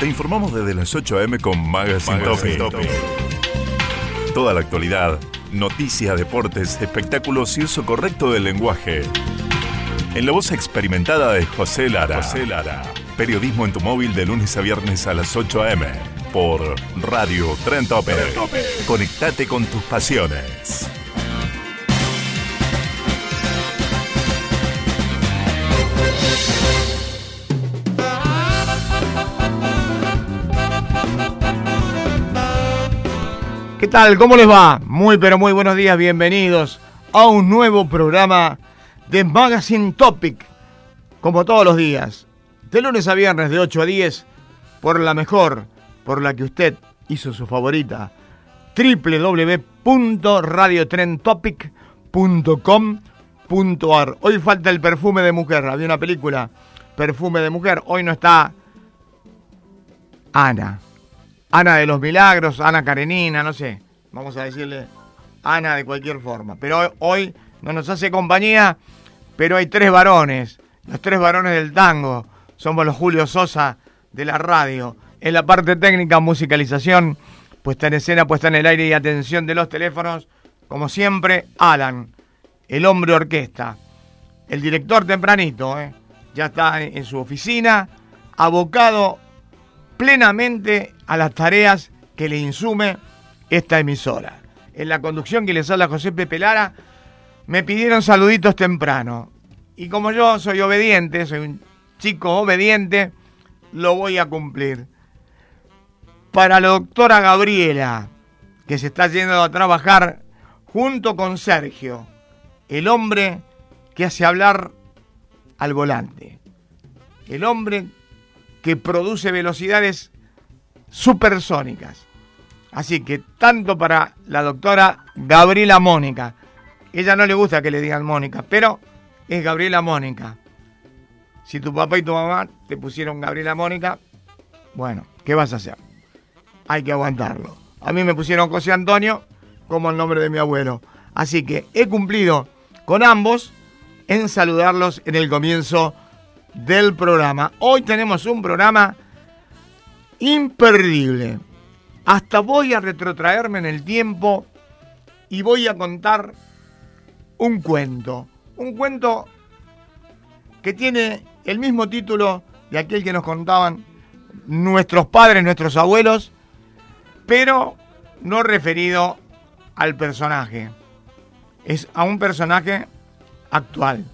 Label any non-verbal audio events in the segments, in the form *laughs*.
te informamos desde las 8 a.m. con Magazine, Topic. Toda la actualidad, noticias, deportes, espectáculos y uso correcto del lenguaje. En la voz experimentada de José Lara. José Lara. Periodismo en tu móvil de lunes a viernes a las 8 a.m. por Radio Tren Tope. Conectate con tus pasiones. ¿Qué tal? ¿Cómo les va? Muy pero muy buenos días, bienvenidos a un nuevo programa de Magazine Topic, como todos los días, de lunes a viernes de 8 a 10, por la mejor, por la que usted hizo su favorita, www.radiotrentopic.com.ar. Hoy falta el perfume de mujer, había una película, perfume de mujer, hoy no está Ana. Ana de los Milagros, Ana Karenina, no sé. Vamos a decirle Ana de cualquier forma. Pero hoy no nos hace compañía, pero hay tres varones, los tres varones del tango. Somos los Julio Sosa de la radio. En la parte técnica, musicalización, puesta en escena, puesta en el aire y atención de los teléfonos, como siempre, Alan, el hombre orquesta. El director tempranito, ¿eh? ya está en su oficina, abocado plenamente a las tareas que le insume esta emisora. En la conducción que les habla José Pepe Lara, me pidieron saluditos temprano. Y como yo soy obediente, soy un chico obediente, lo voy a cumplir. Para la doctora Gabriela, que se está yendo a trabajar junto con Sergio, el hombre que hace hablar al volante. El hombre que produce velocidades supersónicas. Así que tanto para la doctora Gabriela Mónica, ella no le gusta que le digan Mónica, pero es Gabriela Mónica. Si tu papá y tu mamá te pusieron Gabriela Mónica, bueno, ¿qué vas a hacer? Hay que aguantarlo. A mí me pusieron José Antonio como el nombre de mi abuelo. Así que he cumplido con ambos en saludarlos en el comienzo del programa. Hoy tenemos un programa imperdible. Hasta voy a retrotraerme en el tiempo y voy a contar un cuento. Un cuento que tiene el mismo título de aquel que nos contaban nuestros padres, nuestros abuelos, pero no referido al personaje. Es a un personaje actual.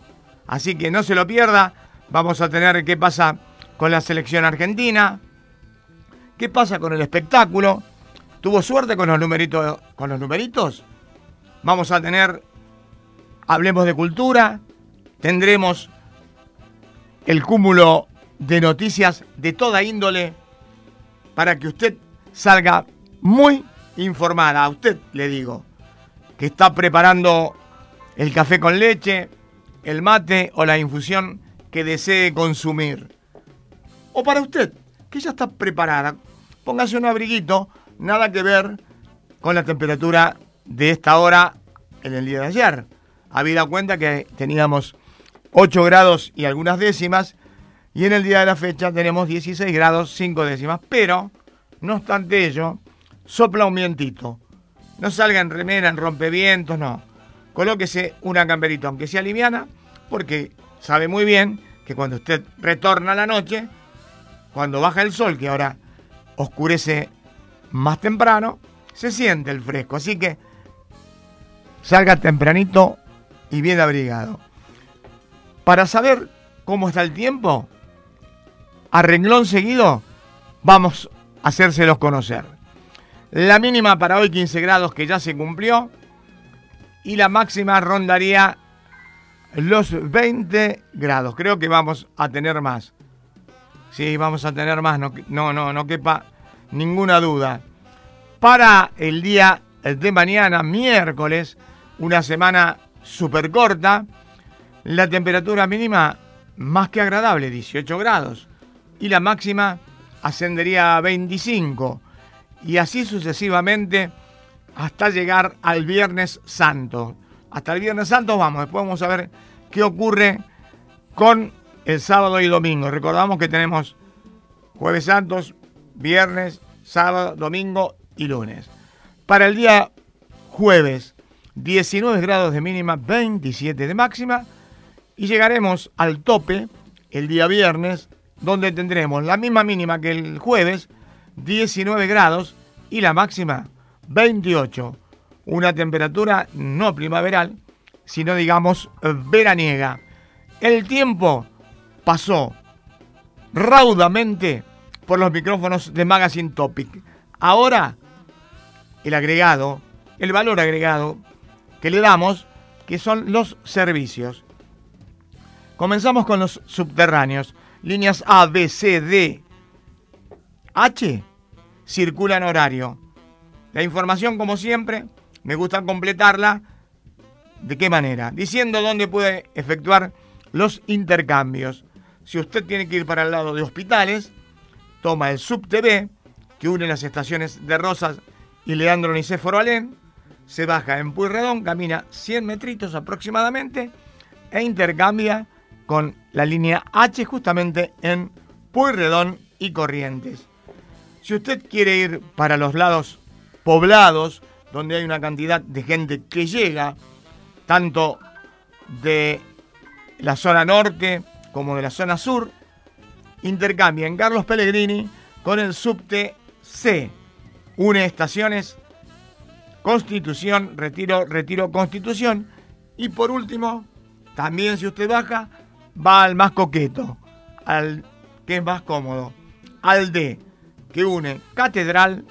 Así que no se lo pierda Vamos a tener qué pasa con la selección argentina, qué pasa con el espectáculo. ¿Tuvo suerte con los numeritos? Con los numeritos? Vamos a tener, hablemos de cultura, tendremos el cúmulo de noticias de toda índole para que usted salga muy informada. A usted le digo que está preparando el café con leche, el mate o la infusión que desee consumir. O para usted, que ya está preparada, póngase un abriguito, nada que ver con la temperatura de esta hora en el día de ayer. Habida cuenta que teníamos 8 grados y algunas décimas, y en el día de la fecha tenemos 16 grados 5 décimas, pero, no obstante ello, sopla un vientito. No salga en remera, en rompevientos, no. Colóquese una camperita, aunque sea liviana, porque sabe muy bien que cuando usted retorna a la noche, cuando baja el sol, que ahora oscurece más temprano, se siente el fresco. Así que salga tempranito y bien abrigado. Para saber cómo está el tiempo, a renglón seguido, vamos a hacérselos conocer. La mínima para hoy 15 grados que ya se cumplió y la máxima rondaría los 20 grados. Creo que vamos a tener más. Sí, vamos a tener más, no, no, no, quepa ninguna duda. Para el día de mañana, miércoles, una semana súper corta, la temperatura mínima más que agradable, 18 grados, y la máxima ascendería a 25, y así sucesivamente hasta llegar al Viernes Santo. Hasta el Viernes Santo vamos, después vamos a ver qué ocurre con el sábado y domingo. Recordamos que tenemos jueves santos, viernes, sábado, domingo y lunes. Para el día jueves, 19 grados de mínima, 27 de máxima. Y llegaremos al tope el día viernes, donde tendremos la misma mínima que el jueves, 19 grados, y la máxima, 28. Una temperatura no primaveral, sino digamos veraniega. El tiempo pasó raudamente por los micrófonos de Magazine Topic. Ahora, el agregado, el valor agregado que le damos, que son los servicios. Comenzamos con los subterráneos. Líneas A, B, C, D, H circulan horario. La información, como siempre, me gusta completarla. ¿De qué manera? Diciendo dónde puede efectuar los intercambios. Si usted tiene que ir para el lado de hospitales, toma el SubTV, que une las estaciones de Rosas y Leandro Nicéforo Alén, se baja en Puyredón, camina 100 metritos aproximadamente e intercambia con la línea H justamente en Puyredón y Corrientes. Si usted quiere ir para los lados poblados, donde hay una cantidad de gente que llega, tanto de la zona norte como de la zona sur, intercambia en Carlos Pellegrini con el subte C. Une estaciones Constitución, Retiro, Retiro, Constitución. Y por último, también si usted baja, va al más coqueto, al que es más cómodo, al D, que une Catedral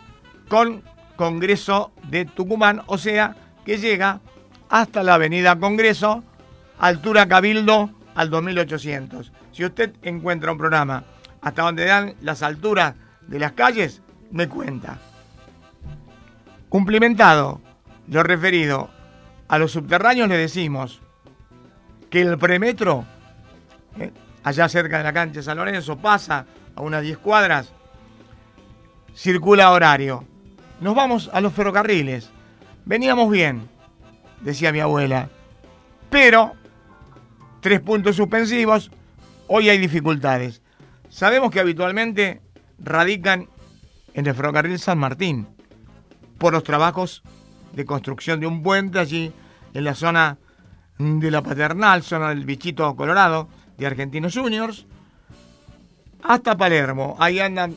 con Congreso de Tucumán, o sea, que llega hasta la Avenida Congreso, altura Cabildo al 2800. Si usted encuentra un programa hasta donde dan las alturas de las calles, me cuenta. Cumplimentado lo referido a los subterráneos, le decimos que el premetro, eh, allá cerca de la cancha San Lorenzo, pasa a unas 10 cuadras, circula horario. Nos vamos a los ferrocarriles. Veníamos bien, decía mi abuela. Pero, tres puntos suspensivos, hoy hay dificultades. Sabemos que habitualmente radican en el ferrocarril San Martín por los trabajos de construcción de un puente allí en la zona de la Paternal, zona del Bichito Colorado de Argentinos Juniors, hasta Palermo. Ahí andan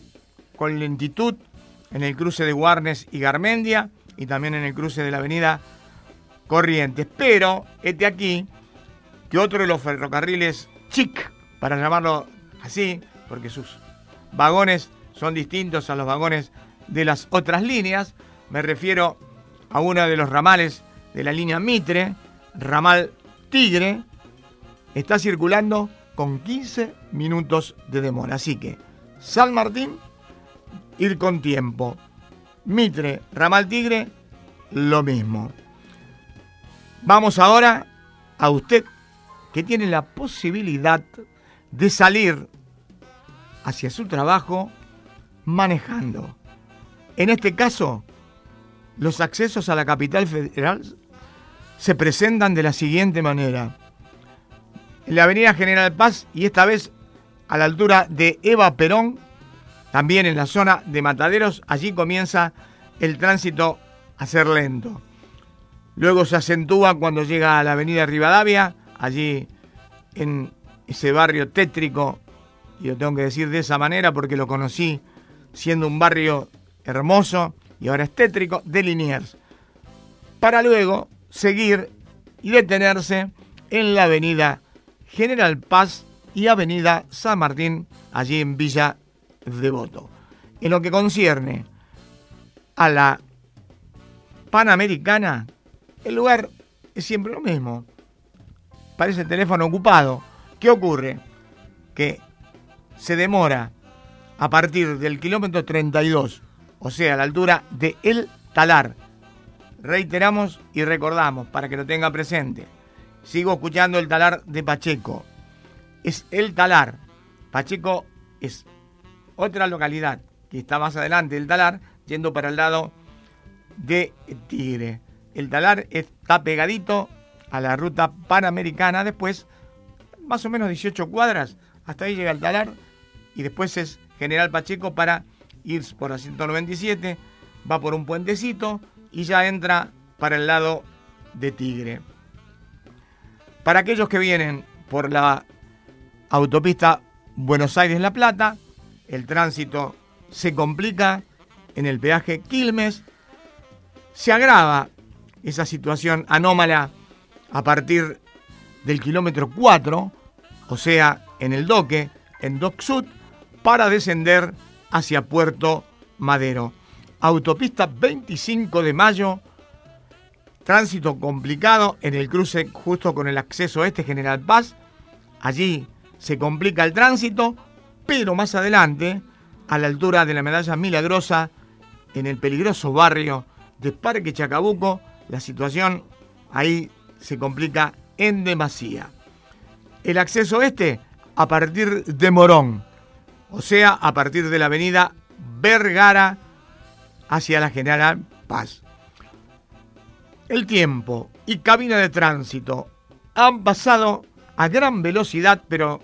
con lentitud en el cruce de Guarnes y Garmendia y también en el cruce de la avenida Corrientes. Pero, este aquí, que otro de los ferrocarriles chic, para llamarlo así, porque sus vagones son distintos a los vagones de las otras líneas, me refiero a uno de los ramales de la línea Mitre, ramal Tigre, está circulando con 15 minutos de demora. Así que, San Martín ir con tiempo. Mitre, Ramal Tigre, lo mismo. Vamos ahora a usted que tiene la posibilidad de salir hacia su trabajo manejando. En este caso, los accesos a la capital federal se presentan de la siguiente manera. En la avenida General Paz y esta vez a la altura de Eva Perón también en la zona de Mataderos, allí comienza el tránsito a ser lento. Luego se acentúa cuando llega a la avenida Rivadavia, allí en ese barrio tétrico, y lo tengo que decir de esa manera porque lo conocí siendo un barrio hermoso y ahora es tétrico, de Liniers. Para luego seguir y detenerse en la avenida General Paz y avenida San Martín, allí en Villa Devoto. En lo que concierne a la Panamericana, el lugar es siempre lo mismo. Parece el teléfono ocupado. ¿Qué ocurre? Que se demora a partir del kilómetro 32, o sea, a la altura de El Talar. Reiteramos y recordamos para que lo tenga presente. Sigo escuchando el Talar de Pacheco. Es El Talar. Pacheco es otra localidad que está más adelante del Talar, yendo para el lado de Tigre. El Talar está pegadito a la ruta panamericana, después más o menos 18 cuadras, hasta ahí llega el Talar y después es General Pacheco para ir por la 197, va por un puentecito y ya entra para el lado de Tigre. Para aquellos que vienen por la autopista Buenos Aires-La Plata, el tránsito se complica en el peaje Quilmes, se agrava esa situación anómala a partir del kilómetro 4, o sea, en el doque, en Dock Sud, para descender hacia Puerto Madero. Autopista 25 de mayo, tránsito complicado en el cruce justo con el acceso este General Paz. Allí se complica el tránsito, pero más adelante, a la altura de la medalla milagrosa, en el peligroso barrio de Parque Chacabuco, la situación ahí se complica en demasía. El acceso este a partir de Morón, o sea, a partir de la avenida Vergara hacia la General Paz. El tiempo y cabina de tránsito han pasado a gran velocidad, pero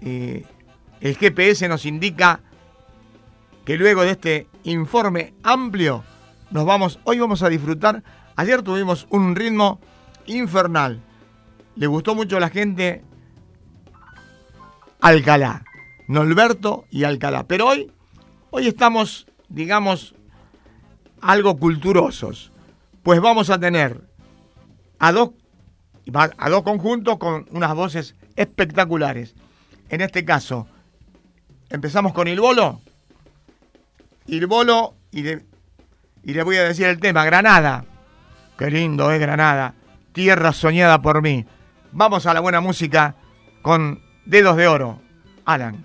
eh, el GPS nos indica que luego de este informe amplio, nos vamos, hoy vamos a disfrutar. Ayer tuvimos un ritmo infernal. Le gustó mucho a la gente Alcalá, Norberto y Alcalá. Pero hoy, hoy estamos, digamos, algo culturosos. Pues vamos a tener a dos, a dos conjuntos con unas voces espectaculares. En este caso, empezamos con Il Bolo. Il Bolo y le, y le voy a decir el tema, Granada. Qué lindo es Granada tierra soñada por mí. Vamos a la buena música con Dedos de Oro. Alan.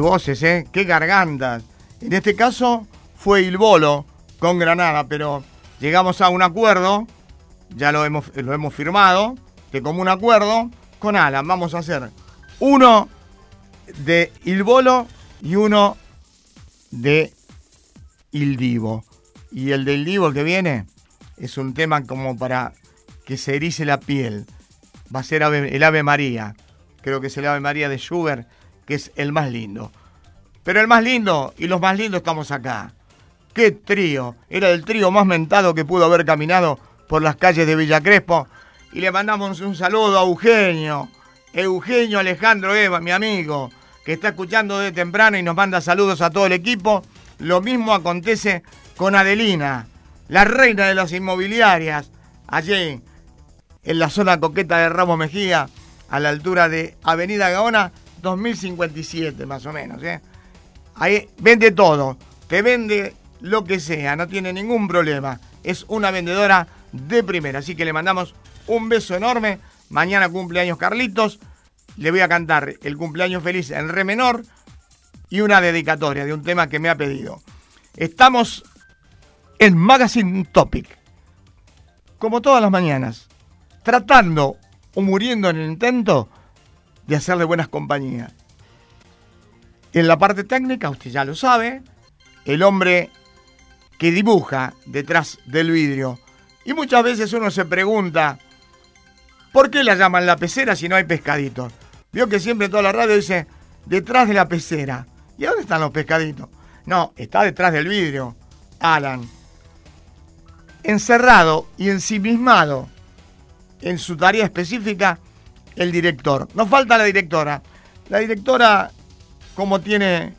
Voces, ¿eh? Qué gargantas. En este caso fue Il Bolo con Granada, pero llegamos a un acuerdo, ya lo hemos, lo hemos firmado, de común acuerdo con Alan. Vamos a hacer uno de Il Bolo y uno de Il Divo. Y el del Divo que viene es un tema como para que se erice la piel. Va a ser el Ave María. Creo que es el Ave María de Schubert, que es el más lindo. Pero el más lindo y los más lindos estamos acá. ¡Qué trío! Era el trío más mentado que pudo haber caminado por las calles de Villa Crespo. Y le mandamos un saludo a Eugenio. Eugenio Alejandro Eva, mi amigo, que está escuchando de temprano y nos manda saludos a todo el equipo. Lo mismo acontece con Adelina, la reina de las inmobiliarias, allí en la zona coqueta de Ramos Mejía, a la altura de Avenida Gaona, 2057 más o menos. ¿eh? Ahí vende todo, te vende lo que sea, no tiene ningún problema. Es una vendedora de primera, así que le mandamos un beso enorme. Mañana cumpleaños Carlitos, le voy a cantar el cumpleaños feliz en re menor y una dedicatoria de un tema que me ha pedido. Estamos en Magazine Topic, como todas las mañanas, tratando o muriendo en el intento de hacerle buenas compañías. En la parte técnica, usted ya lo sabe, el hombre que dibuja detrás del vidrio. Y muchas veces uno se pregunta, ¿por qué la llaman la pecera si no hay pescaditos? Vio que siempre toda la radio dice, detrás de la pecera. ¿Y dónde están los pescaditos? No, está detrás del vidrio, Alan. Encerrado y ensimismado en su tarea específica, el director. Nos falta la directora. La directora, como tiene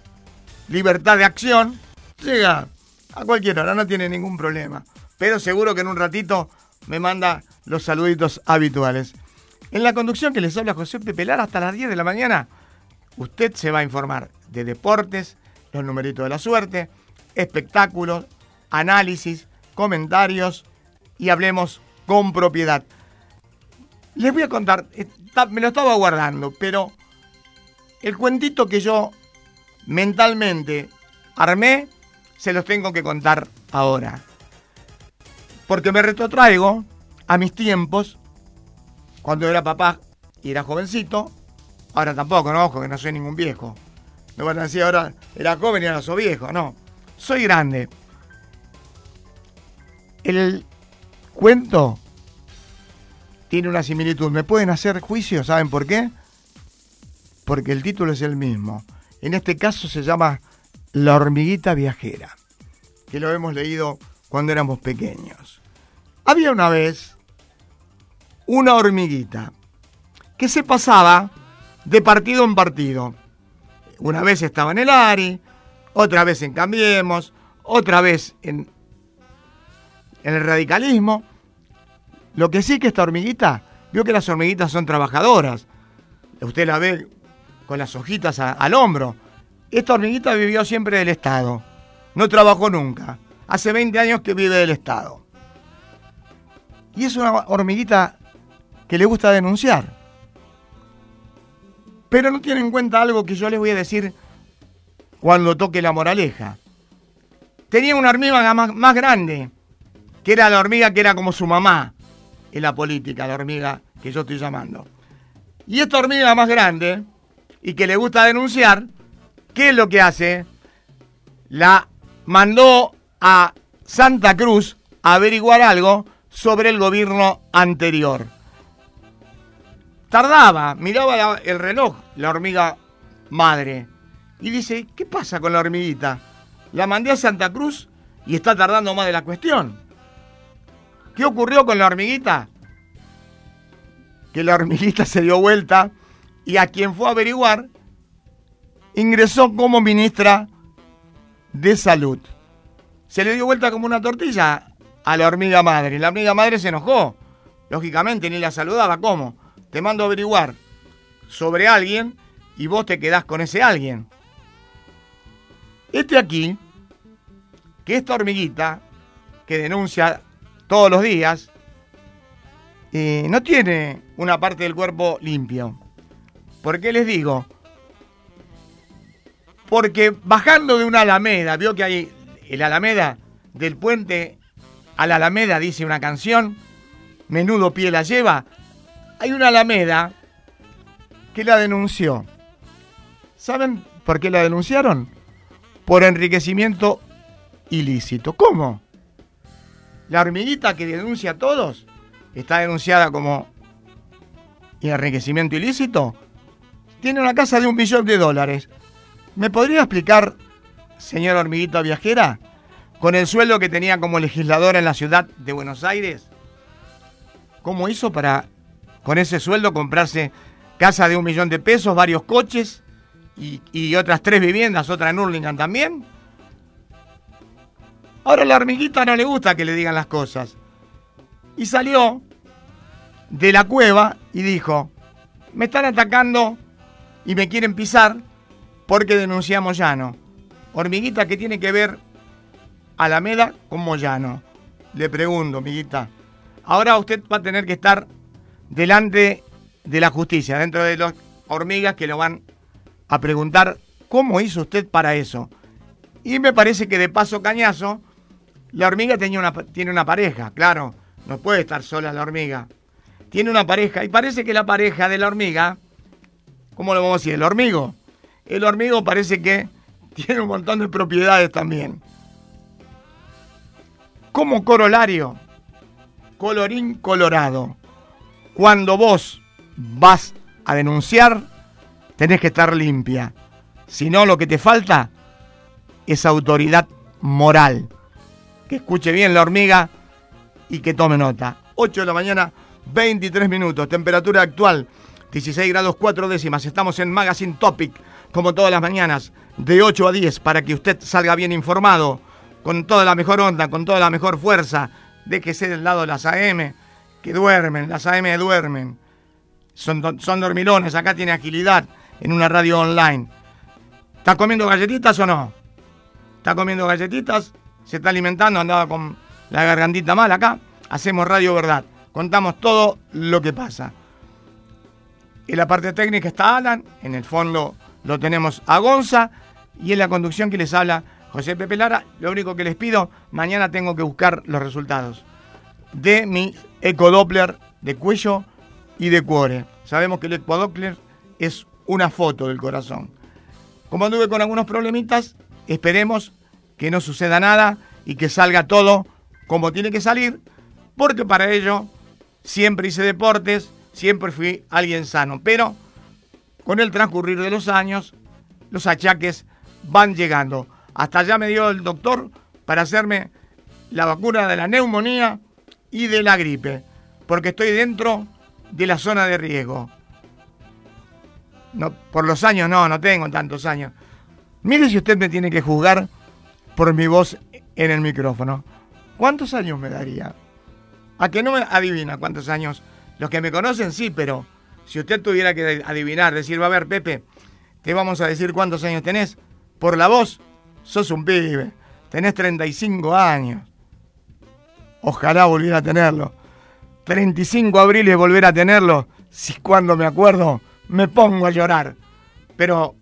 libertad de acción, llega a cualquier hora, no tiene ningún problema. Pero seguro que en un ratito me manda los saluditos habituales. En la conducción que les habla José Pepe Lara hasta las 10 de la mañana, usted se va a informar de deportes, los numeritos de la suerte, espectáculos, análisis, comentarios y hablemos con propiedad. Les voy a contar, está- me lo estaba guardando, pero el cuentito que yo mentalmente armé, se los tengo que contar ahora. Porque me retrotraigo a mis tiempos, cuando era papá y era jovencito. Ahora tampoco, no, ojo, que no soy ningún viejo. Me van a decir ahora, era joven y ahora soy viejo. No, soy grande. El cuento tiene una similitud. ¿Me pueden hacer juicio? ¿Saben por qué? Porque el título es el mismo. En este caso se llama La hormiguita viajera, que lo hemos leído cuando éramos pequeños. Había una vez una hormiguita que se pasaba de partido en partido. Una vez estaba en el ARI, otra vez en Cambiemos, otra vez en, en el radicalismo. Lo que sí que esta hormiguita, vio que las hormiguitas son trabajadoras. Usted la ve con las hojitas al hombro. Esta hormiguita vivió siempre del Estado. No trabajó nunca. Hace 20 años que vive del Estado. Y es una hormiguita que le gusta denunciar. Pero no tiene en cuenta algo que yo les voy a decir cuando toque la moraleja. Tenía una hormiga más grande, que era la hormiga que era como su mamá en la política, la hormiga que yo estoy llamando. Y esta hormiga más grande, y que le gusta denunciar, ¿qué es lo que hace? La mandó a Santa Cruz a averiguar algo sobre el gobierno anterior. Tardaba, miraba el reloj, la hormiga madre, y dice, ¿qué pasa con la hormiguita? La mandé a Santa Cruz y está tardando más de la cuestión. ¿Qué ocurrió con la hormiguita? Que la hormiguita *laughs* se dio vuelta y a quien fue a averiguar ingresó como ministra de salud. Se le dio vuelta como una tortilla a la hormiga madre. La hormiga madre se enojó. Lógicamente, ni la saludaba. ¿Cómo? Te mando a averiguar sobre alguien y vos te quedás con ese alguien. Este aquí, que esta hormiguita, que denuncia todos los días, no tiene una parte del cuerpo limpio. ¿Por qué les digo? Porque bajando de una alameda, vio que hay el alameda del puente a la alameda, dice una canción, menudo pie la lleva. Hay una alameda que la denunció. ¿Saben por qué la denunciaron? Por enriquecimiento ilícito. ¿Cómo? La hormiguita que denuncia a todos está denunciada como enriquecimiento ilícito. Tiene una casa de un billón de dólares. ¿Me podría explicar, señora hormiguita viajera, con el sueldo que tenía como legisladora en la ciudad de Buenos Aires, cómo hizo para, con ese sueldo, comprarse casa de un millón de pesos, varios coches y, y otras tres viviendas, otra en Hurlingham también? Ahora a la hormiguita no le gusta que le digan las cosas. Y salió de la cueva y dijo, me están atacando y me quieren pisar porque denunciamos Moyano. Hormiguita, ¿qué tiene que ver Alameda con Moyano? Le pregunto, amiguita. Ahora usted va a tener que estar delante de la justicia, dentro de las hormigas que lo van a preguntar cómo hizo usted para eso. Y me parece que de paso cañazo, la hormiga una, tiene una pareja, claro, no puede estar sola la hormiga. Tiene una pareja y parece que la pareja de la hormiga, ¿cómo lo vamos a decir? El hormigo. El hormigo parece que *laughs* tiene un montón de propiedades también. Como corolario, colorín colorado, cuando vos vas a denunciar, tenés que estar limpia. Si no, lo que te falta es autoridad moral. Que escuche bien la hormiga y que tome nota. 8 de la mañana, 23 minutos. Temperatura actual, 16 grados 4 décimas. Estamos en Magazine Topic, como todas las mañanas, de 8 a 10, para que usted salga bien informado, con toda la mejor onda, con toda la mejor fuerza. Déjese del lado de las AM, que duermen, las AM duermen. Son, son dormilones, acá tiene agilidad en una radio online. ¿Está comiendo galletitas o no? ¿Está comiendo galletitas? ¿Se está alimentando? Andaba con la gargantita mal acá. Hacemos Radio Verdad. Contamos todo lo que pasa. En la parte técnica está Alan. En el fondo lo tenemos a Gonza y en la conducción que les habla José Pepe Lara. Lo único que les pido, mañana tengo que buscar los resultados de mi ecodoppler de cuello y de cuore. Sabemos que el ecodoppler es una foto del corazón. Como anduve con algunos problemitas, esperemos que no suceda nada y que salga todo como tiene que salir, porque para ello siempre hice deportes, siempre fui alguien sano, pero con el transcurrir de los años, los achaques van llegando. Hasta allá me dio el doctor para hacerme la vacuna de la neumonía y de la gripe, porque estoy dentro de la zona de riesgo. No, por los años no, no tengo tantos años. Mire si usted me tiene que juzgar por mi voz en el micrófono. ¿Cuántos años me daría? A que no me adivina cuántos años. Los que me conocen sí, pero si usted tuviera que adivinar, decir, va a ver, Pepe, te vamos a decir cuántos años tenés. Por la voz, sos un pibe. Tenés 35 años. Ojalá volviera a tenerlo. 35 abriles volver a tenerlo. Si cuando me acuerdo me pongo a llorar. Pero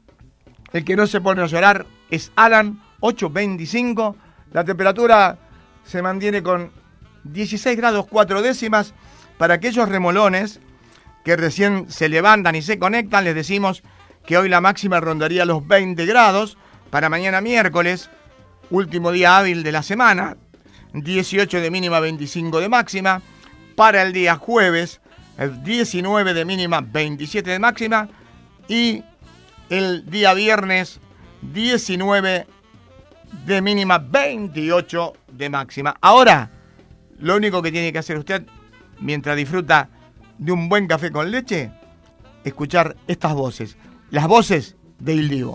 el que no se pone a llorar es Alan 825. La temperatura se mantiene con 16 grados 4 décimas. Para aquellos remolones que recién se levantan y se conectan, les decimos que hoy la máxima rondaría los 20 grados. Para mañana miércoles, último día hábil de la semana, 18 de mínima, 25 de máxima. Para el día jueves, 19 de mínima, 27 de máxima. Y el día viernes, 19 de mínima, 28 de máxima. Ahora, lo único que tiene que hacer usted mientras disfruta de un buen café con leche, escuchar estas voces, las voces de Il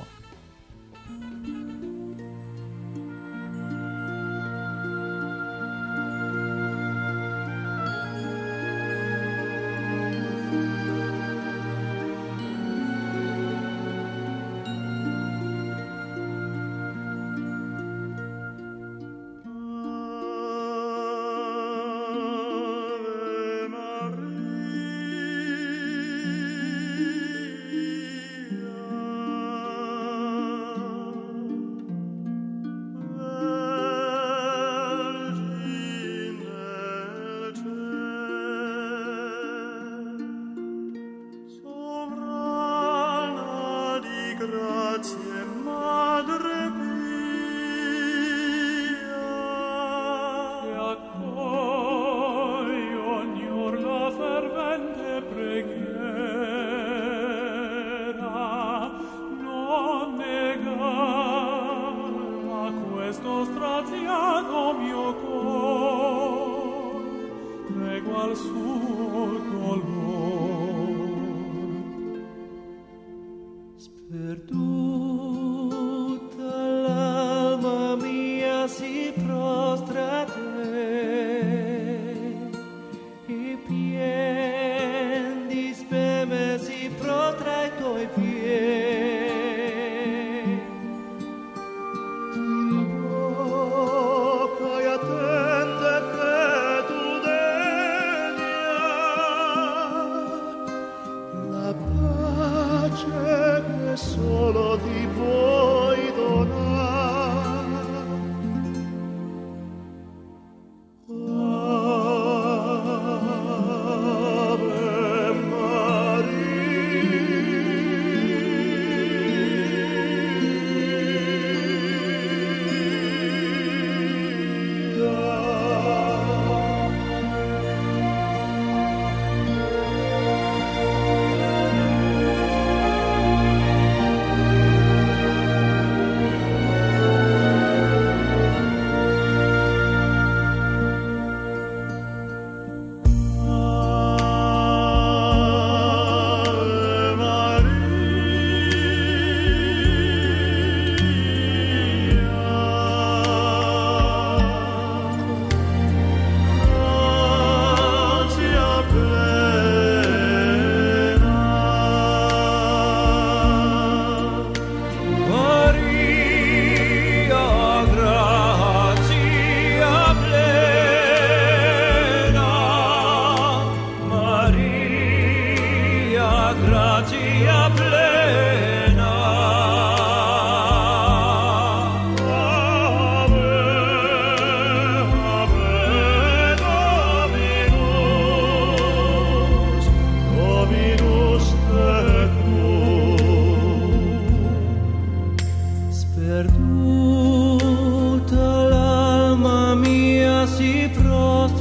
Tutta l'alma mia si prostra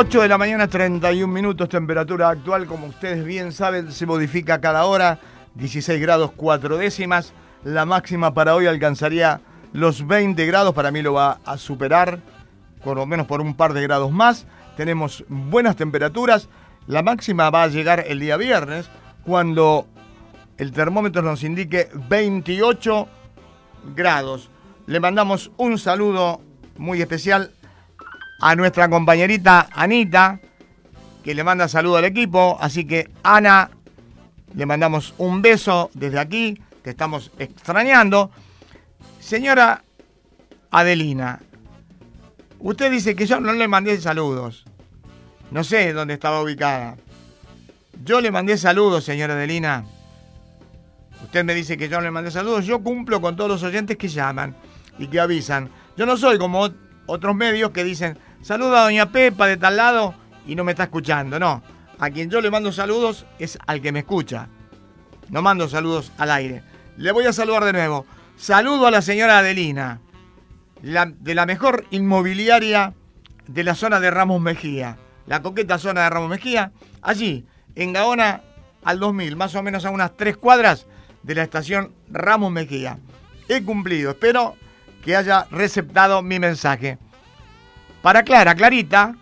8 de la mañana, 31 minutos, temperatura actual, como ustedes bien saben, se modifica cada hora, 16 grados 4 décimas, la máxima para hoy alcanzaría los 20 grados, para mí lo va a superar, por lo menos por un par de grados más, tenemos buenas temperaturas, la máxima va a llegar el día viernes, cuando el termómetro nos indique 28 grados. Le mandamos un saludo muy especial a nuestra compañerita Anita, que le manda saludo al equipo. Así que, Ana, le mandamos un beso desde aquí, te estamos extrañando. Señora Adelina, usted dice que yo no le mandé saludos. No sé dónde estaba ubicada. Yo le mandé saludos, señora Adelina. Usted me dice que yo no le mandé saludos. Yo cumplo con todos los oyentes que llaman y que avisan. Yo no soy como otros medios que dicen, saluda a doña Pepa de tal lado y no me está escuchando. No, a quien yo le mando saludos es al que me escucha. No mando saludos al aire. Le voy a saludar de nuevo. Saludo a la señora Adelina, de la mejor inmobiliaria de la zona de Ramos Mejía. La coqueta zona de Ramos Mejía. Allí, en Gaona al 2000, más o menos a unas tres cuadras de la estación Ramos Mejía. He cumplido, espero que haya receptado mi mensaje. Para Clara, Clarita,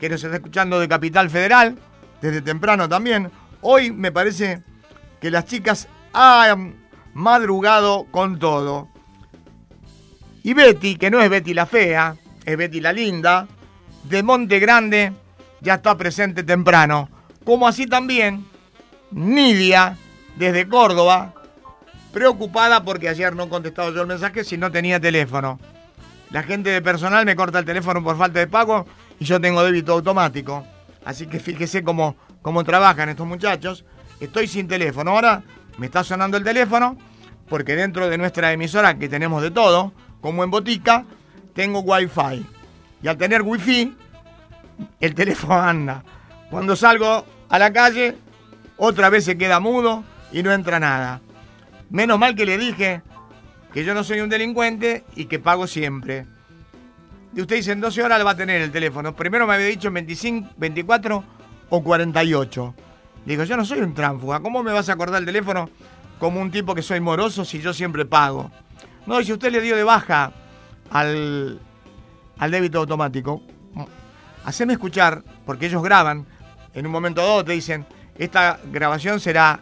que nos está escuchando de Capital Federal, desde temprano también, hoy me parece que las chicas han madrugado con todo. Y Betty, que no es Betty la fea, es Betty la linda, de Monte Grande, ya está presente temprano. Como así también Nidia, desde Córdoba, preocupada porque ayer no he contestado yo el mensaje si no tenía teléfono. La gente de personal me corta el teléfono por falta de pago y yo tengo débito automático. Así que fíjese cómo, cómo trabajan estos muchachos. Estoy sin teléfono. Ahora me está sonando el teléfono porque dentro de nuestra emisora, que tenemos de todo, como en botica, tengo wifi. Y al tener wifi, el teléfono anda. Cuando salgo a la calle, otra vez se queda mudo y no entra nada. Menos mal que le dije que yo no soy un delincuente y que pago siempre. Y usted dice, en 12 horas va a tener el teléfono. Primero me había dicho en 25, 24 o 48. Digo, yo no soy un tránfuga. ¿Cómo me vas a acordar el teléfono como un tipo que soy moroso si yo siempre pago? No, y si usted le dio de baja al, al débito automático, haceme escuchar, porque ellos graban, en un momento dado te dicen, esta grabación será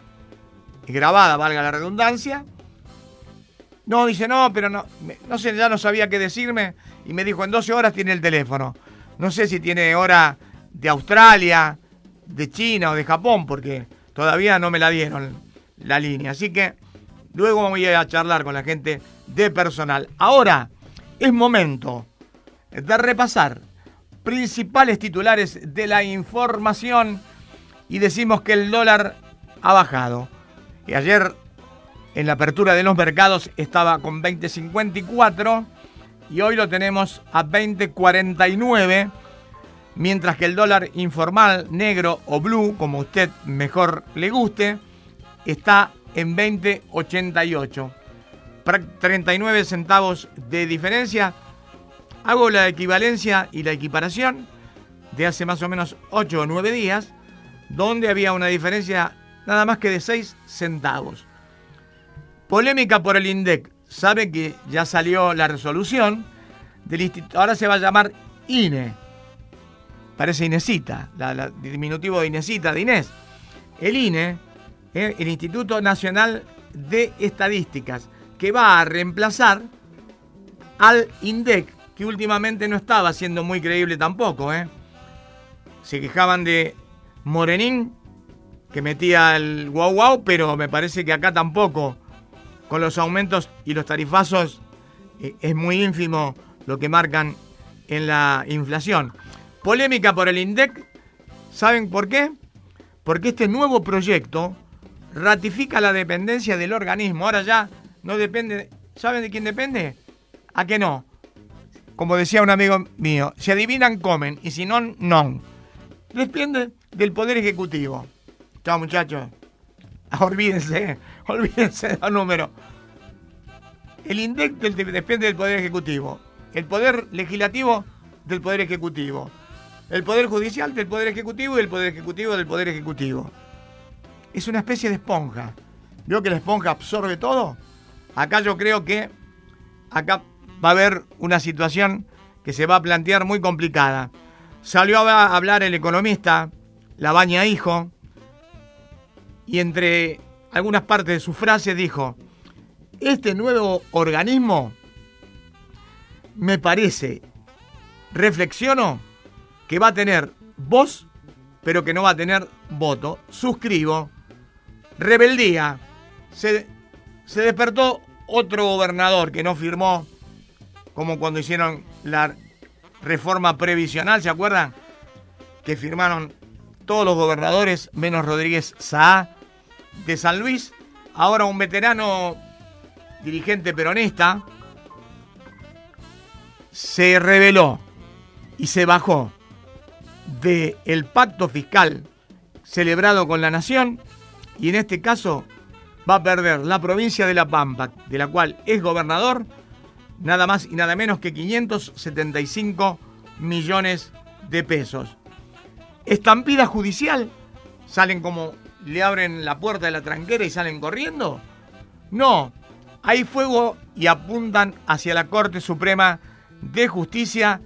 grabada, valga la redundancia, no, dice, no, pero no, no sé, ya no sabía qué decirme y me dijo, en 12 horas tiene el teléfono. No sé si tiene hora de Australia, de China o de Japón, porque todavía no me la dieron la línea. Así que luego voy a charlar con la gente de personal. Ahora es momento de repasar principales titulares de la información y decimos que el dólar ha bajado. Y ayer en la apertura de los mercados estaba con 20.54 y hoy lo tenemos a 20.49, mientras que el dólar informal, negro o blue, como usted mejor le guste, está en 20.88. 39 centavos de diferencia. Hago la equivalencia y la equiparación de hace más o menos 8 o 9 días, donde había una diferencia nada más que de 6 centavos. Polémica por el INDEC. Sabe que ya salió la resolución del instituto. Ahora se va a llamar INE. Parece Inesita, el diminutivo de Inesita, de Inés. El INE, eh, el Instituto Nacional de Estadísticas, que va a reemplazar al INDEC, que últimamente no estaba siendo muy creíble tampoco. ¿eh? Se quejaban de Morenín, que metía el guau guau, pero me parece que acá tampoco con los aumentos y los tarifazos eh, es muy ínfimo lo que marcan en la inflación. Polémica por el INDEC, ¿saben por qué? Porque este nuevo proyecto ratifica la dependencia del organismo. Ahora ya no depende, ¿saben de quién depende? ¿A qué no? Como decía un amigo mío, si adivinan, comen, y si no, no. Depende del Poder Ejecutivo. Chao muchachos. *laughs* Olvídense, olvídense de los números. El INDEC depende del Poder Ejecutivo. El Poder Legislativo del Poder Ejecutivo. el Poder Judicial del Poder Ejecutivo y el Poder Ejecutivo del Poder Ejecutivo. Es una especie de esponja. ¿Vio que la esponja absorbe todo? Acá yo creo que acá va a haber una situación que se va a plantear muy complicada. Salió a hablar el economista Labaña Hijo y entre algunas partes de su frase dijo, este nuevo organismo me parece, reflexiono, que va a tener voz, pero que no va a tener voto. Suscribo. Rebeldía. Se, se despertó otro gobernador que no firmó, como cuando hicieron la reforma previsional, ¿se acuerdan? Que firmaron todos los gobernadores, menos Rodríguez Saá, de San Luis. Ahora un veterano dirigente peronista se rebeló y se bajó del el pacto fiscal celebrado con la nación y en este caso va a perder la provincia de La Pampa, de la cual es gobernador, nada más y nada menos que 575 millones de pesos. Estampida judicial, salen como le abren la puerta de la tranquera y salen corriendo. No, hay fuego y apuntan hacia la Corte Suprema de Justicia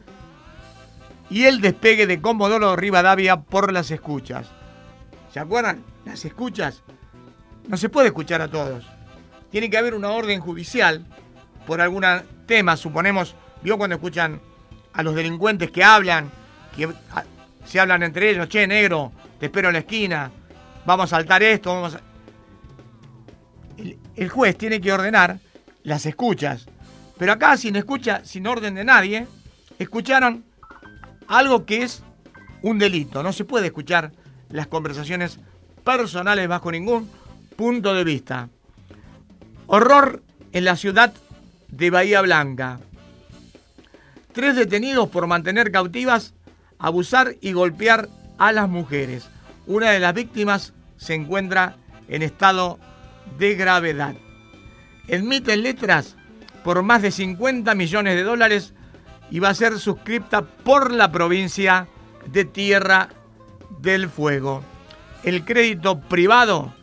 y el despegue de Comodoro Rivadavia por las escuchas. ¿Se acuerdan? Las escuchas. No se puede escuchar a todos. Tiene que haber una orden judicial por algún tema, suponemos, vio cuando escuchan a los delincuentes que hablan, que se hablan entre ellos, che, negro, te espero en la esquina, vamos a saltar esto, vamos a... el, el juez tiene que ordenar las escuchas. Pero acá, sin escucha, sin orden de nadie, escucharon algo que es un delito. No se puede escuchar las conversaciones personales bajo ningún punto de vista. Horror en la ciudad de Bahía Blanca. Tres detenidos por mantener cautivas, abusar y golpear a las mujeres. Una de las víctimas se encuentra en estado de gravedad. Admiten letras por más de 50 millones de dólares y va a ser suscripta por la provincia de Tierra del Fuego. El crédito privado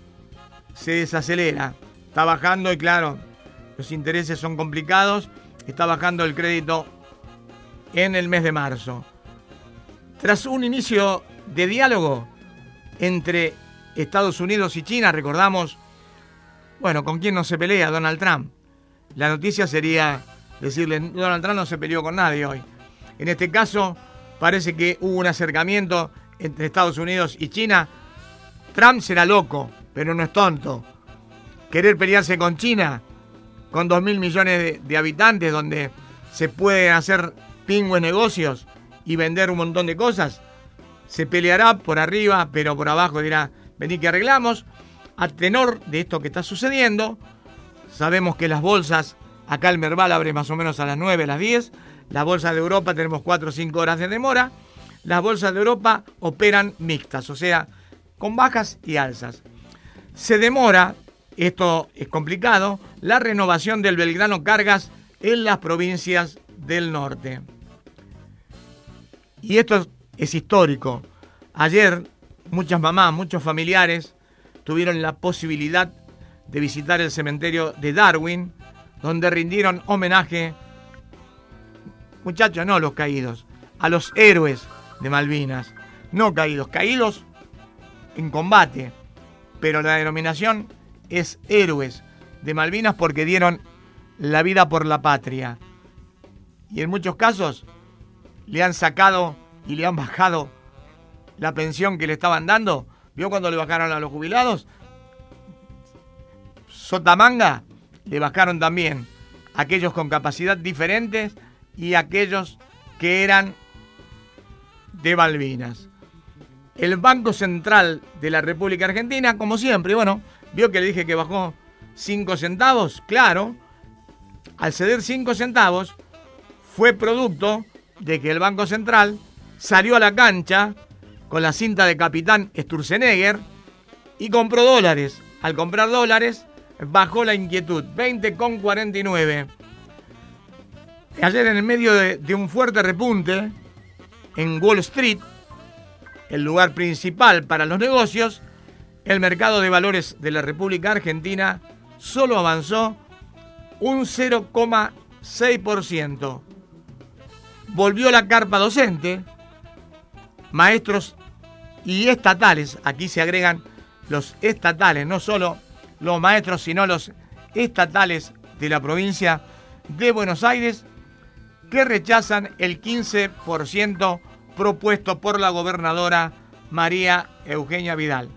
se desacelera, está bajando y claro, los intereses son complicados, está bajando el crédito en el mes de marzo. Tras un inicio de diálogo entre Estados Unidos y China, recordamos, bueno, ¿con quién no se pelea Donald Trump? La noticia sería decirle, Donald Trump no se peleó con nadie hoy. En este caso, parece que hubo un acercamiento entre Estados Unidos y China. Trump será loco, pero no es tonto. Querer pelearse con China, con 2 mil millones de, habitantes, donde se pueden hacer pingües negocios y vender un montón de cosas, se peleará por arriba, pero por abajo dirá, vení que arreglamos. A tenor de esto que está sucediendo, sabemos que las bolsas Acá el Merval abre más o menos a las 9, a las 10. La bolsa de Europa tenemos 4 o 5 horas de demora. Las bolsas de Europa operan mixtas, o sea, con bajas y alzas. Se demora, esto es complicado, la renovación del Belgrano Cargas en las provincias del norte. Y esto es histórico. Ayer muchas mamás, muchos familiares tuvieron la posibilidad de visitar el cementerio de Darwin, donde rindieron homenaje, muchachos, no los caídos, a los héroes de Malvinas, no caídos, caídos en combate, pero la denominación es héroes de Malvinas porque dieron la vida por la patria. Y en muchos casos le han sacado y le han bajado la pensión que le estaban dando. ¿Vio cuando le bajaron a los jubilados? Sotamanga le bajaron también aquellos con capacidad diferentes y aquellos que eran de Malvinas. El Banco Central de la República Argentina, como siempre, bueno, vio que le dije que bajó 5 centavos, claro, al ceder 5 centavos fue producto de que el Banco Central salió a la cancha con la cinta de capitán Sturzenegger y compró dólares. Al comprar dólares, bajó la inquietud, 20,49. Ayer en el medio de, un fuerte repunte en Wall Street, el lugar principal para los negocios, el mercado de valores de la República Argentina solo avanzó un 0,6%. Volvió la carpa docente, maestros y estatales, aquí se agregan los estatales, no solo los maestros, sino los estatales de la provincia de Buenos Aires, que rechazan el 15% propuesto por la gobernadora María Eugenia Vidal.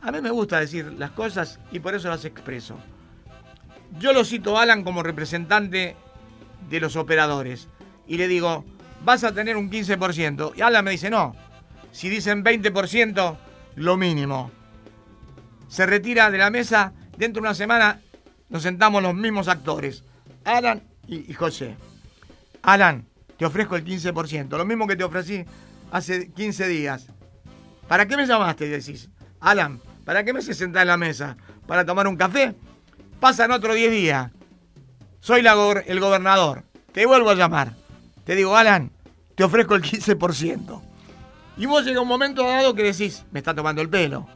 A mí me gusta decir las cosas y por eso las expreso. Yo lo cito a Alan como representante de los operadores y le digo, vas a tener un 15%. Y Alan me dice, no, si dicen 20%, lo mínimo. Se retira de la mesa, dentro de una semana nos sentamos los mismos actores, Alan y, José. Alan, te ofrezco el 15%, lo mismo que te ofrecí hace 15 días. ¿Para qué me llamaste? Decís, Alan, ¿para qué me se sentás en la mesa? ¿Para tomar un café? Pasan otros 10 días. Soy el gobernador. Te vuelvo a llamar. Te digo, Alan, te ofrezco el 15%. Y vos llega un momento dado que decís, me está tomando el pelo.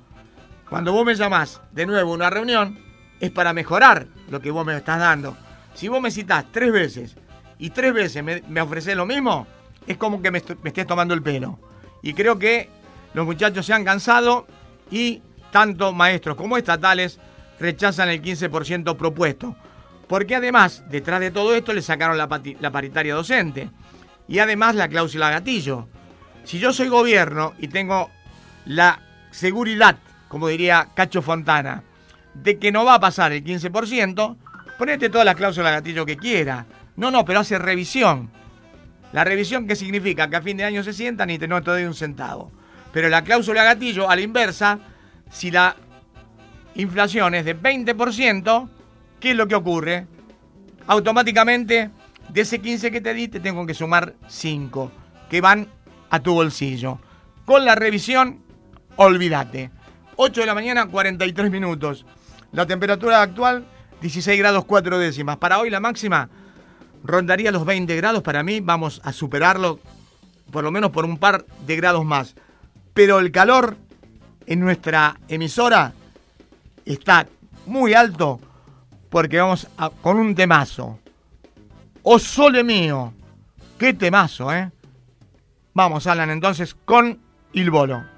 Cuando vos me llamás de nuevo a una reunión, es para mejorar lo que vos me estás dando. Si vos me citás tres veces y tres veces me, ofrecés lo mismo, es como que me, me estés tomando el pelo. Y creo que los muchachos se han cansado y tanto maestros como estatales rechazan el 15% propuesto. Porque además, detrás de todo esto, le sacaron la, la paritaria docente. Y además la cláusula gatillo. Si yo soy gobierno y tengo la seguridad, como diría Cacho Fontana, de que no va a pasar el 15%, ponete todas las cláusulas gatillo que quiera. No, no, pero hace revisión. La revisión que significa que a fin de año se sientan y te no te doy un centavo. Pero la cláusula gatillo, a la inversa, si la inflación es de 20%, ¿qué es lo que ocurre? Automáticamente, de ese 15 que te di, te tengo que sumar 5, que van a tu bolsillo. Con la revisión, olvídate. 8 de la mañana, 43 minutos. La temperatura actual, 16 grados 4 décimas. Para hoy la máxima rondaría los 20 grados. Para mí vamos a superarlo por lo menos por un par de grados más. Pero el calor en nuestra emisora está muy alto porque vamos con un temazo. ¡Oh sole mío! ¡Qué temazo, eh! Vamos, Alan, entonces con Il Bolo.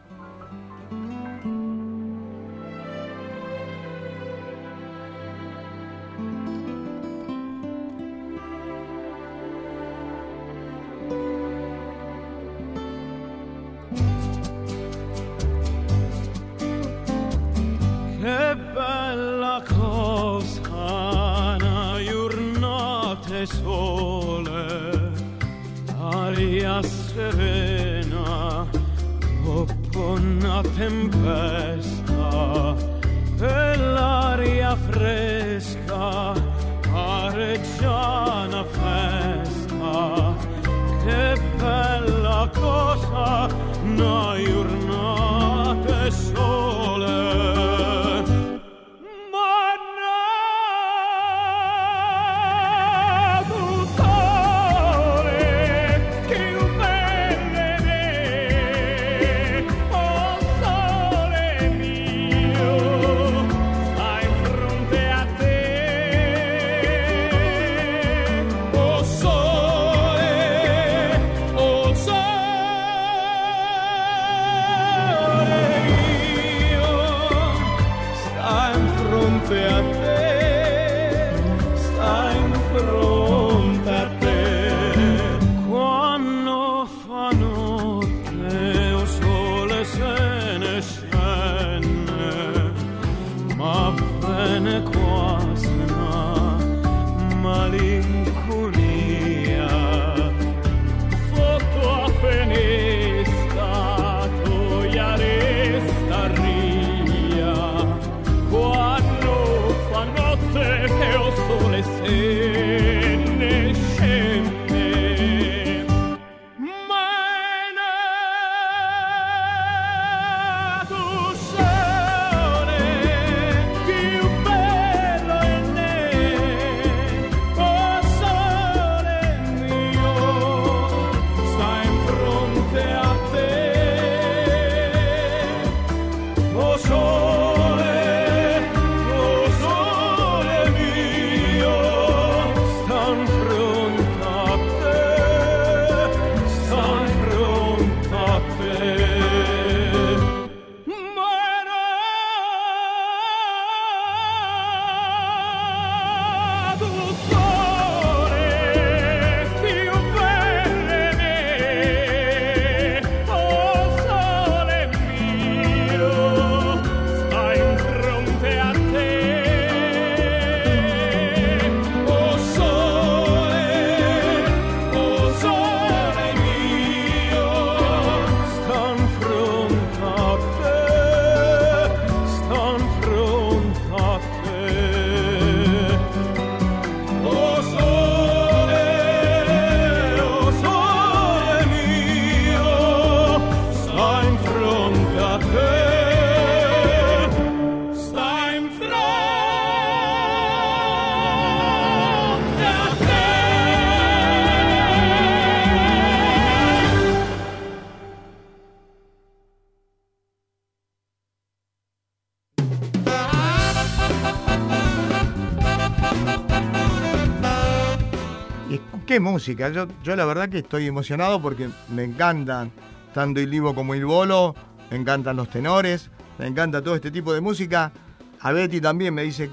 Música. Yo, yo la verdad que estoy emocionado porque me encantan tanto el Livo como el Bolo, me encantan los tenores, me encanta todo este tipo de música. A Betty también me dice,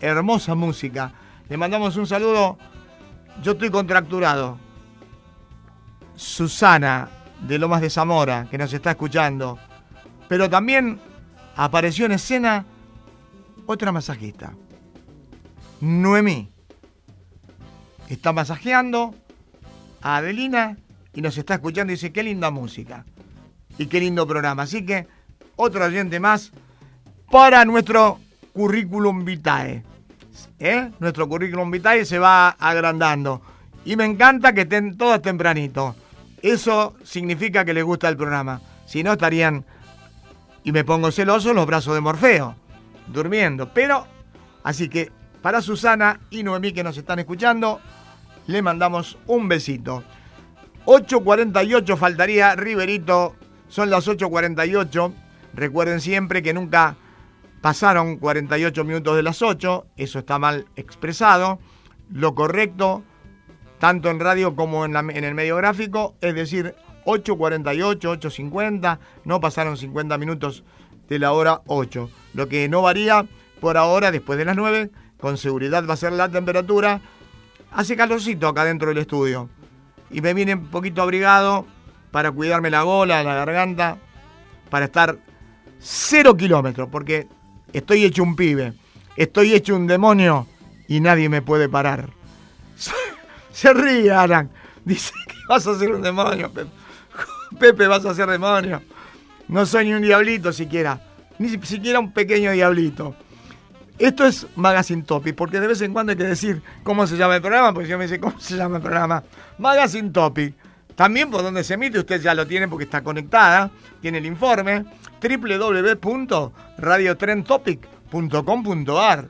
hermosa música. Le mandamos un saludo. Yo estoy contracturado. Susana de Lomas de Zamora, que nos está escuchando. Pero también apareció en escena otra masajista. Noemí. Está masajeando a Adelina y nos está escuchando y dice, qué linda música y qué lindo programa. Así que otro oyente más para nuestro currículum vitae. ¿Eh? Nuestro currículum vitae se va agrandando. Y me encanta que estén todos tempranito. Eso significa que les gusta el programa. Si no, estarían, y me pongo celoso, los brazos de Morfeo, durmiendo. Pero, así que para Susana y Noemí que nos están escuchando, le mandamos un besito. 8.48 faltaría Riverito, son las 8.48. Recuerden siempre que nunca pasaron 48 minutos de las 8, eso está mal expresado. Lo correcto, tanto en radio como en, en el medio gráfico, es decir, 8.48, 8.50, no pasaron 50 minutos de la hora 8. Lo que no varía por ahora, después de las 9, con seguridad va a ser la temperatura. Hace calorcito acá dentro del estudio. Y me vine un poquito abrigado para cuidarme la gola, la garganta, para estar cero kilómetros, porque estoy hecho un pibe, estoy hecho un demonio y nadie me puede parar. *laughs* Se ríe, Alan. Dice que vas a ser un demonio, Pepe. *laughs* Pepe, vas a ser demonio. No soy ni un diablito siquiera, ni siquiera un pequeño diablito. Esto es Magazine Topic, porque de vez en cuando hay que decir cómo se llama el programa, porque yo me dice cómo se llama el programa. Magazine Topic. También por donde se emite, usted ya lo tiene porque está conectada, tiene el informe, www.radiotrentopic.com.ar.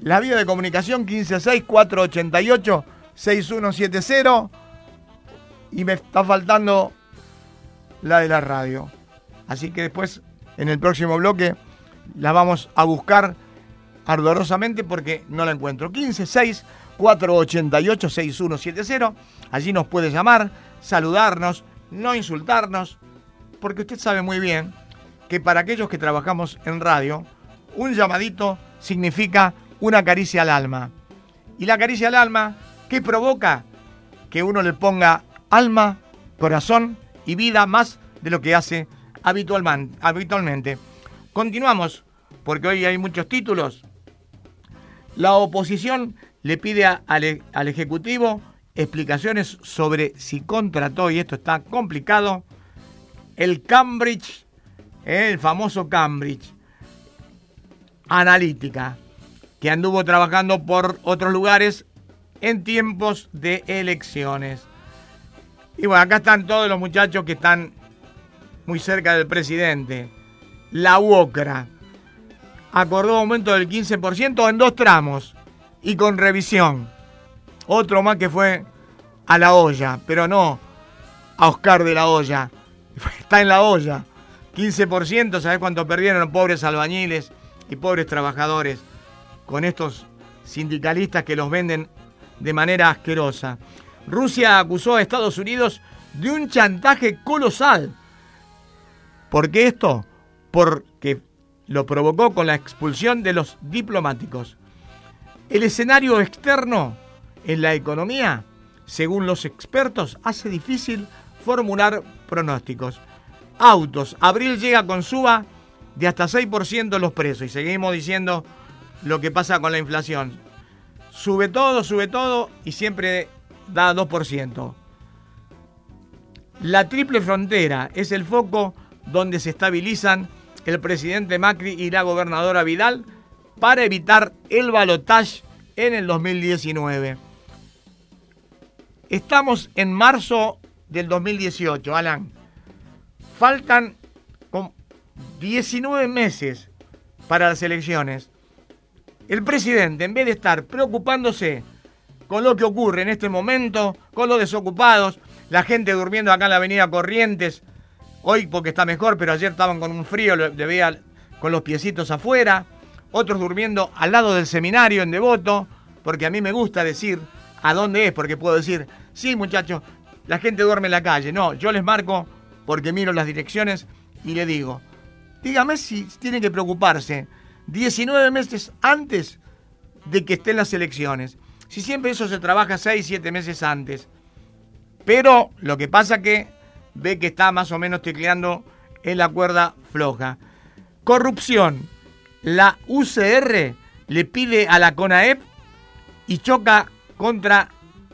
La vía de comunicación 156-488-6170 y me está faltando la de la radio. Así que después, en el próximo bloque, la vamos a buscar ardorosamente porque no la encuentro. 156 488 6170. Allí nos puede llamar, saludarnos, no insultarnos, porque usted sabe muy bien que para aquellos que trabajamos en radio, un llamadito significa una caricia al alma. Y la caricia al alma, ¿qué provoca? Que uno le ponga alma, corazón y vida más de lo que hace habitualmente. Continuamos, porque hoy hay muchos títulos. La oposición le pide al, al Ejecutivo explicaciones sobre si contrató, y esto está complicado, el Cambridge, el famoso Cambridge Analítica, que anduvo trabajando por otros lugares en tiempos de elecciones. Y bueno, acá están todos los muchachos que están muy cerca del presidente. La UOCRA acordó aumento del 15% en dos tramos y con revisión. Otro más que fue a la olla, pero no a Oscar de la olla. *laughs* Está en la olla. 15%, ¿sabes cuánto perdieron pobres albañiles y pobres trabajadores con estos sindicalistas que los venden de manera asquerosa? Rusia acusó a Estados Unidos de un chantaje colosal. ¿Por qué esto? Porque lo provocó con la expulsión de los diplomáticos. El escenario externo en la economía, según los expertos, hace difícil formular pronósticos. Autos, abril llega con suba de hasta 6% los precios y seguimos diciendo lo que pasa con la inflación. Sube todo, sube todo y siempre da 2%. La triple frontera es el foco donde se estabilizan el presidente Macri y la gobernadora Vidal para evitar el balotaje en el 2019. Estamos en marzo del 2018, Alan. Faltan 19 meses para las elecciones. El presidente, en vez de estar preocupándose con lo que ocurre en este momento, con los desocupados, la gente durmiendo acá en la avenida Corrientes, hoy porque está mejor, pero ayer estaban con un frío, le veía con los piecitos afuera, otros durmiendo al lado del seminario en Devoto, porque a mí me gusta decir a dónde es, porque puedo decir, sí muchachos, la gente duerme en la calle. No, yo les marco porque miro las direcciones y le digo, dígame si tienen que preocuparse 19 meses antes de que estén las elecciones. Si siempre eso se trabaja 6, 7 meses antes. Pero lo que pasa que ve que está más o menos tecleando en la cuerda floja. Corrupción. La UCR le pide a la CONAEP y choca contra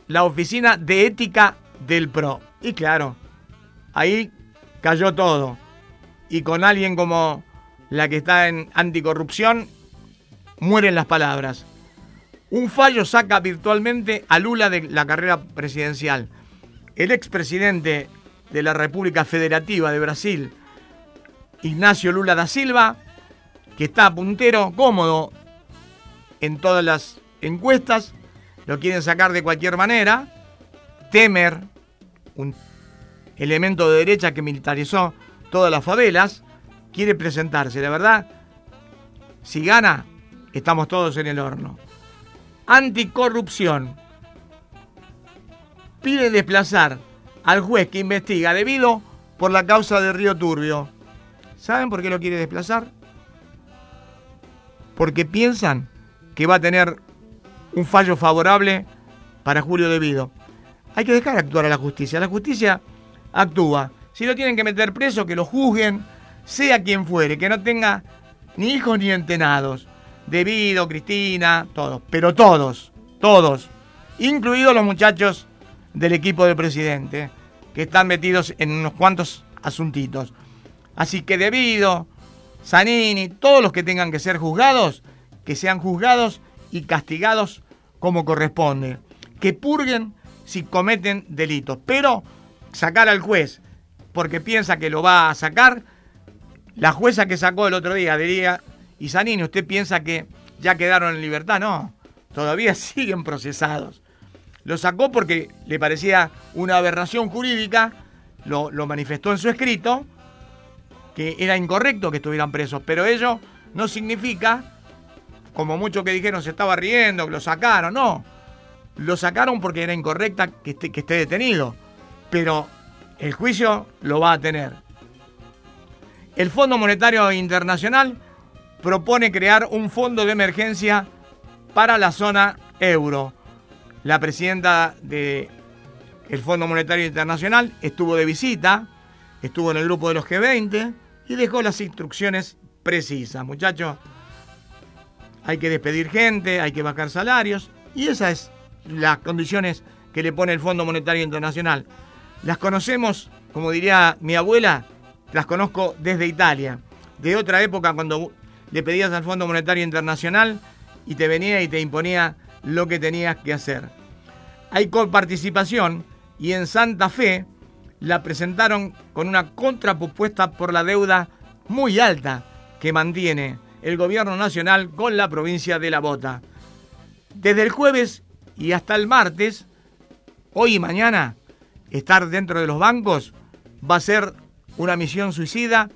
la Oficina de Ética del PRO. Y claro, ahí cayó todo. Y con alguien como la que está en anticorrupción, mueren las palabras. Un fallo saca virtualmente a Lula de la carrera presidencial. El expresidente de la República Federativa de Brasil, Ignacio Lula da Silva, que está puntero, cómodo en todas las encuestas, lo quieren sacar de cualquier manera. Temer, un elemento de derecha que militarizó todas las favelas, quiere presentarse. La verdad, si gana, estamos todos en el horno. Anticorrupción. Pide desplazar al juez que investiga debido por la causa de Río Turbio. ¿Saben por qué lo quiere desplazar? Porque piensan que va a tener un fallo favorable para Julio Debido. Hay que dejar actuar a la justicia. La justicia actúa. Si lo tienen que meter preso, que lo juzguen, sea quien fuere, que no tenga ni hijos ni entenados. Debido, Cristina, todos. Pero todos, todos. Incluidos los muchachos del equipo del presidente que están metidos en unos cuantos asuntitos. Así que debido, Zanini, todos los que tengan que ser juzgados, que sean juzgados y castigados como corresponde. Que purguen si cometen delitos. Pero sacar al juez porque piensa que lo va a sacar, la jueza que sacó el otro día diría, y Zanini, ¿usted piensa que ya quedaron en libertad? No, todavía *laughs* siguen procesados. Lo sacó porque le parecía una aberración jurídica, lo, manifestó en su escrito, que era incorrecto que estuvieran presos, pero ello no significa, como muchos que dijeron se estaba riendo, que lo sacaron, no. Lo sacaron porque era incorrecta que esté, que esté detenido, pero el juicio lo va a tener. El Fondo Monetario Internacional propone crear un fondo de emergencia para la zona euro. La presidenta del Fondo Monetario Internacional estuvo de visita, estuvo en el grupo de los G20 y dejó las instrucciones precisas. Muchachos, hay que despedir gente, hay que bajar salarios y esas es las condiciones que le pone el Fondo Monetario Internacional. Las conocemos, como diría mi abuela, las conozco desde Italia, de otra época cuando le pedías al Fondo Monetario Internacional y te venía y te imponía lo que tenías que hacer hay coparticipación y en Santa Fe la presentaron con una contrapropuesta por la deuda muy alta que mantiene el gobierno nacional con la provincia de La Bota. Desde el jueves y hasta el martes, hoy y mañana, estar dentro de los bancos va a ser una misión suicida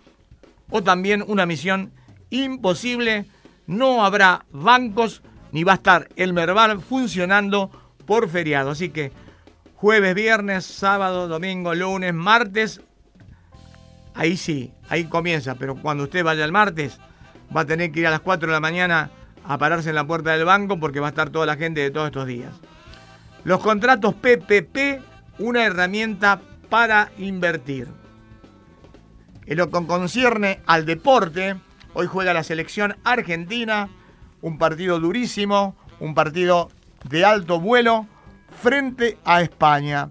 o también una misión imposible. No habrá bancos ni va a estar el Merval funcionando por feriado. Así que jueves, viernes, sábado, domingo, lunes, martes, ahí sí, ahí comienza. Pero cuando usted vaya el martes, va a tener que ir a las 4 de la mañana a pararse en la puerta del banco porque va a estar toda la gente de todos estos días. Los contratos PPP, una herramienta para invertir. En lo que concierne al deporte, hoy juega la selección argentina, un partido durísimo, un partido de alto vuelo frente a España.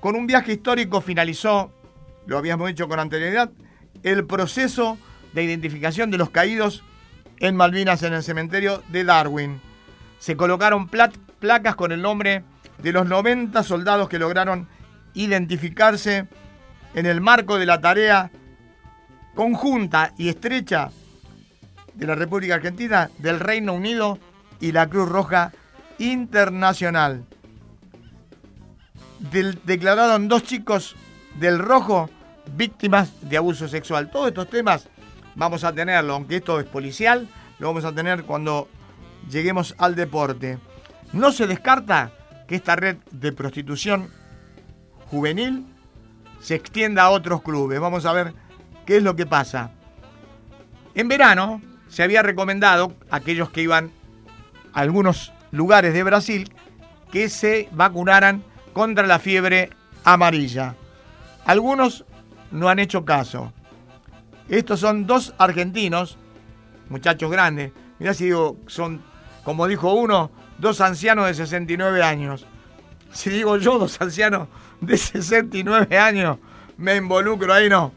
Con un viaje histórico finalizó, lo habíamos dicho con anterioridad, el proceso de identificación de los caídos en Malvinas en el cementerio de Darwin. Se colocaron placas con el nombre de los 90 soldados que lograron identificarse en el marco de la tarea conjunta y estrecha de la República Argentina, del Reino Unido y la Cruz Roja Internacional. declararon dos chicos del Rojo víctimas de abuso sexual. Todos estos temas vamos a tenerlo, aunque esto es policial, lo vamos a tener cuando lleguemos al deporte. No se descarta que esta red de prostitución juvenil se extienda a otros clubes. Vamos a ver qué es lo que pasa. En verano se había recomendado a aquellos que iban algunos lugares de Brasil que se vacunaran contra la fiebre amarilla. Algunos no han hecho caso. Estos son dos argentinos, muchachos grandes. Mirá si digo, son, como dijo uno, dos ancianos de 69 años. Si digo yo, dos ancianos de 69 años, me involucro, ahí no.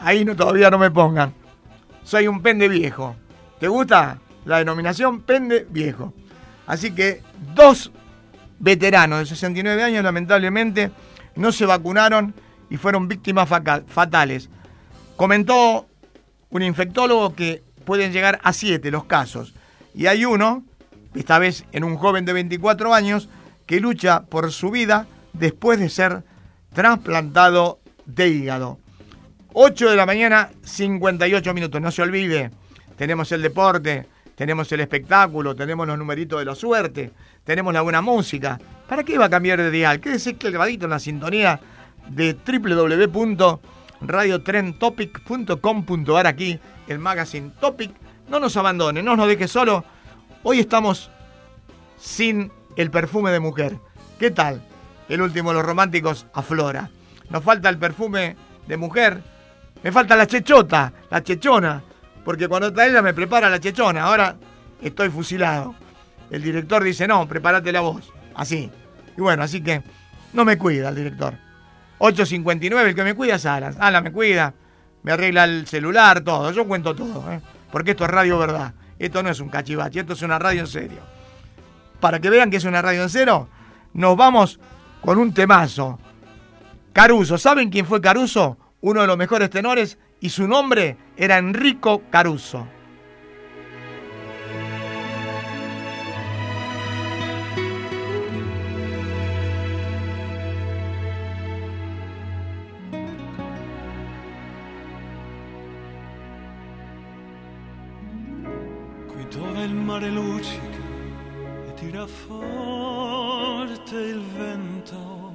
Ahí no, todavía no me pongan. Soy un pende viejo. ¿Te gusta la denominación pende viejo? Así que dos veteranos de 69 años, lamentablemente, no se vacunaron y fueron víctimas fatales. Comentó un infectólogo que pueden llegar a siete los casos. Y hay uno, esta vez en un joven de 24 años, que lucha por su vida después de ser trasplantado de hígado. 8 de la mañana, 58 minutos. No se olvide, tenemos el deporte, tenemos el espectáculo, tenemos los numeritos de la suerte, tenemos la buena música. ¿Para qué va a cambiar de dial? Quédese clavadito en la sintonía de www.radiotrentopic.com.ar aquí, el magazine Topic. No nos abandone, no nos deje solo. Hoy estamos sin el perfume de mujer. ¿Qué tal? El último de los románticos aflora. Nos falta el perfume de mujer. Me falta la chechota, la chechona. Porque cuando está ella me prepara la chechona. Ahora estoy fusilado. El director dice, no, prepárate la voz. Así. Y bueno, así que no me cuida el director. 8.59, el que me cuida es Alan. Alan me cuida, me arregla el celular, todo. Yo cuento todo, ¿eh? porque esto es radio verdad. Esto no es un cachivache, esto es una radio en serio. Para que vean que es una radio en serio, nos vamos con un temazo. Caruso, ¿saben quién fue Caruso? Uno de los mejores tenores y su nombre era Enrico Caruso. il mare luccica e tira forte il vento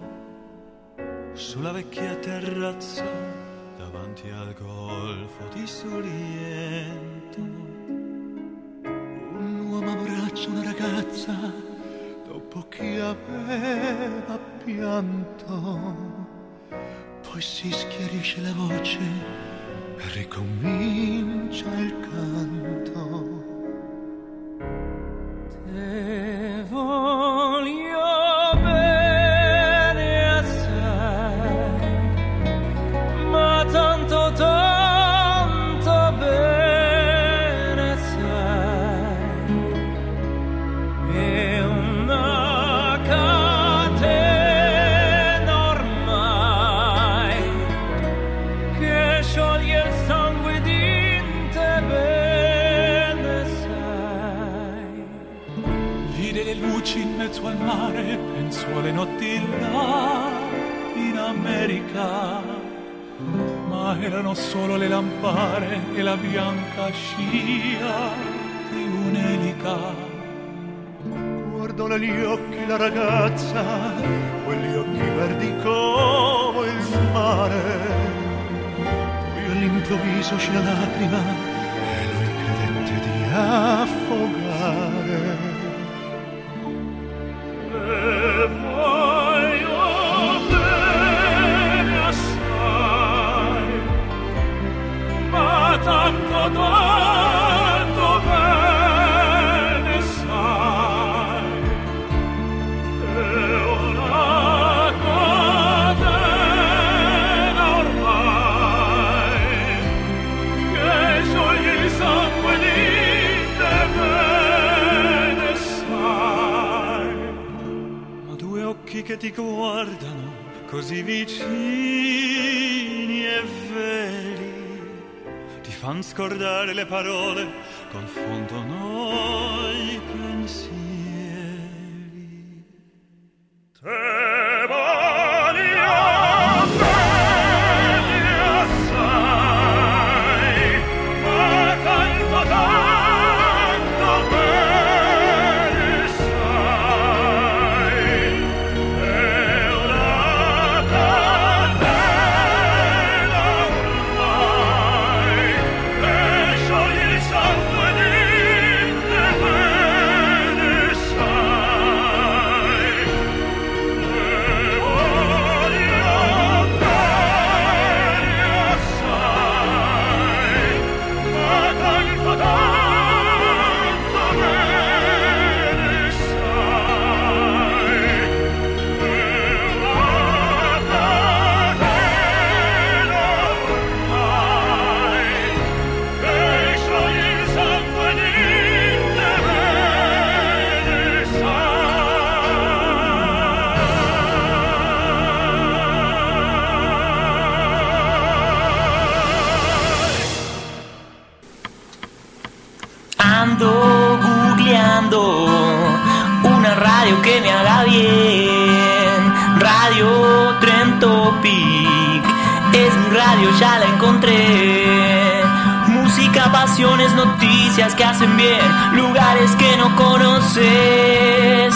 sulla vecchia terrazza davanti al golfo di Sorrento. Un uomo abbraccia una ragazza dopo che aveva pianto, poi si schiarisce la voce e ricomincia il canto. farò que hacen bien, lugares que no conoces.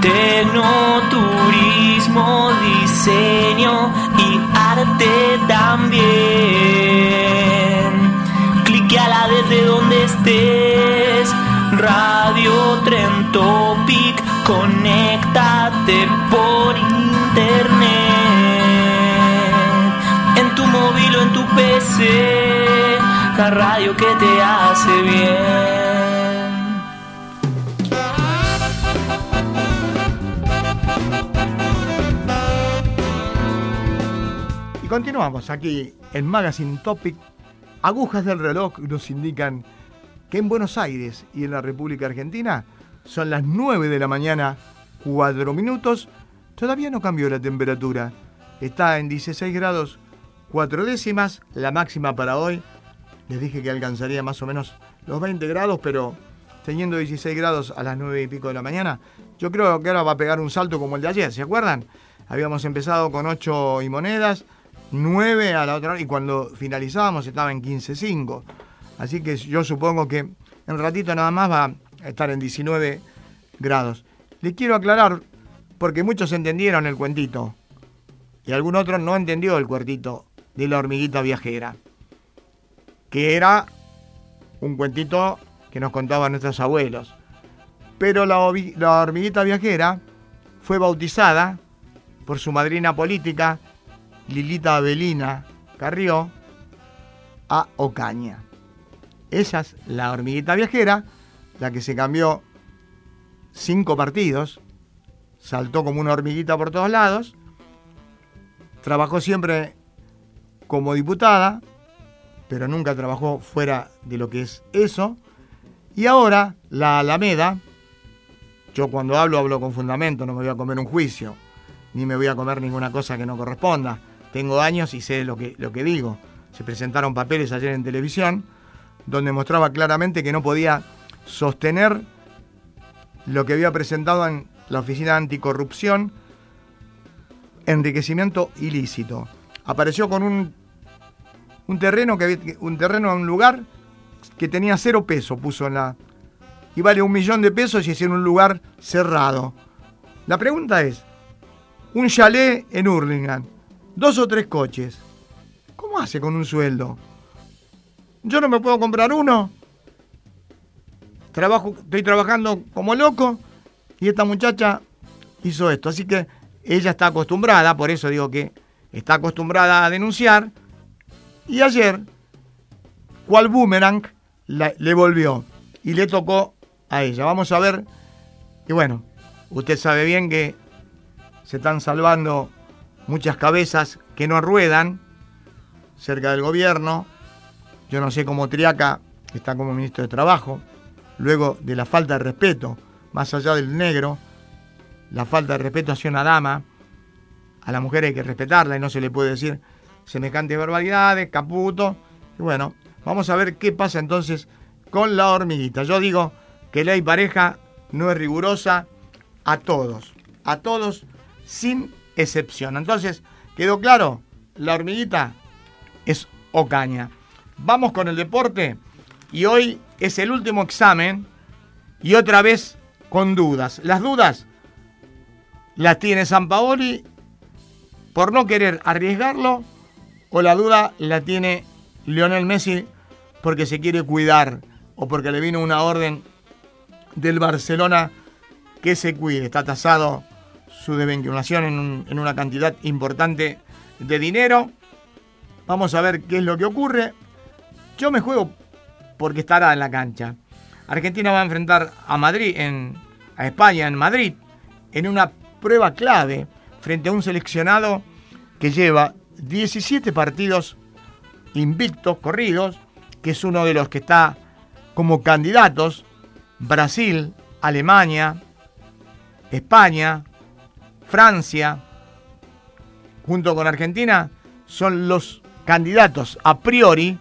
Tecnoturismo, diseño y arte también. Cliqueala desde donde estés. Radio Tren Topic, conéctate por internet. En tu móvil o en tu PC, la radio que te hace bien. Y continuamos aquí en Magazine Topic. Agujas del reloj nos indican que en Buenos Aires y en la República Argentina son las 9 de la mañana, 4 minutos. Todavía no cambió la temperatura. Está en 16 grados 4 décimas. La máxima para hoy, les dije que alcanzaría más o menos los 20 grados, pero teniendo 16 grados a las 9 y pico de la mañana, yo creo que ahora va a pegar un salto como el de ayer, ¿se acuerdan? Habíamos empezado con 8 y monedas, 9 a la otra hora, y cuando finalizábamos estaba en 15.5. Así que yo supongo que en ratito nada más va a estar en 19 grados. Les quiero aclarar, porque muchos entendieron el cuentito, y algún otro no entendió el cuartito de la hormiguita viajera, que era un cuentito que nos contaban nuestros abuelos. Pero la, hormiguita viajera fue bautizada por su madrina política, Lilita Avelina Carrió, a Ocaña. Esa es la hormiguita viajera, la que se cambió cinco partidos, saltó como una hormiguita por todos lados, trabajó siempre como diputada, pero nunca trabajó fuera de lo que es eso. Y ahora la Alameda, yo cuando hablo hablo con fundamento, no me voy a comer un juicio, ni me voy a comer ninguna cosa que no corresponda. Tengo años y sé lo que, lo que digo. Se presentaron papeles ayer en televisión donde mostraba claramente que no podía sostener lo que había presentado en la Oficina Anticorrupción, enriquecimiento ilícito. Apareció con un, un terreno que un terreno en un lugar que tenía cero peso, puso en la y vale un millón de pesos y es en un lugar cerrado. La pregunta es, un chalet en Hurlingham, dos o tres coches, ¿cómo hace con un sueldo? Yo no me puedo comprar uno. Trabajo, estoy trabajando como loco y esta muchacha hizo esto. Así que ella está acostumbrada, por eso digo que está acostumbrada a denunciar. Y ayer, cual boomerang, le volvió y le tocó a ella. Vamos a ver. Y bueno, usted sabe bien que se están salvando muchas cabezas que no ruedan cerca del gobierno. Yo no sé cómo Triaca está como ministro de Trabajo, luego de la falta de respeto, más allá del negro, la falta de respeto hacia una dama, a la mujer hay que respetarla y no se le puede decir semejantes barbaridades, caputo. Y bueno, vamos a ver qué pasa entonces con la hormiguita. Yo digo que ley pareja no es rigurosa a todos, a todos sin excepción. Entonces, ¿quedó claro? La hormiguita es Ocaña. Vamos con el deporte y hoy es el último examen y otra vez con dudas. Las dudas las tiene San Paoli por no querer arriesgarlo o la duda la tiene Lionel Messi porque se quiere cuidar o porque le vino una orden del Barcelona que se cuide. Está tasado su desvinculación en, en una cantidad importante de dinero. Vamos a ver qué es lo que ocurre. Yo me juego porque estará en la cancha. Argentina va a enfrentar a Madrid, en, a España en Madrid, en una prueba clave frente a un seleccionado que lleva 17 partidos invictos, corridos, que es uno de los que está como candidatos. Brasil, Alemania, España, Francia, junto con Argentina, son los candidatos a priori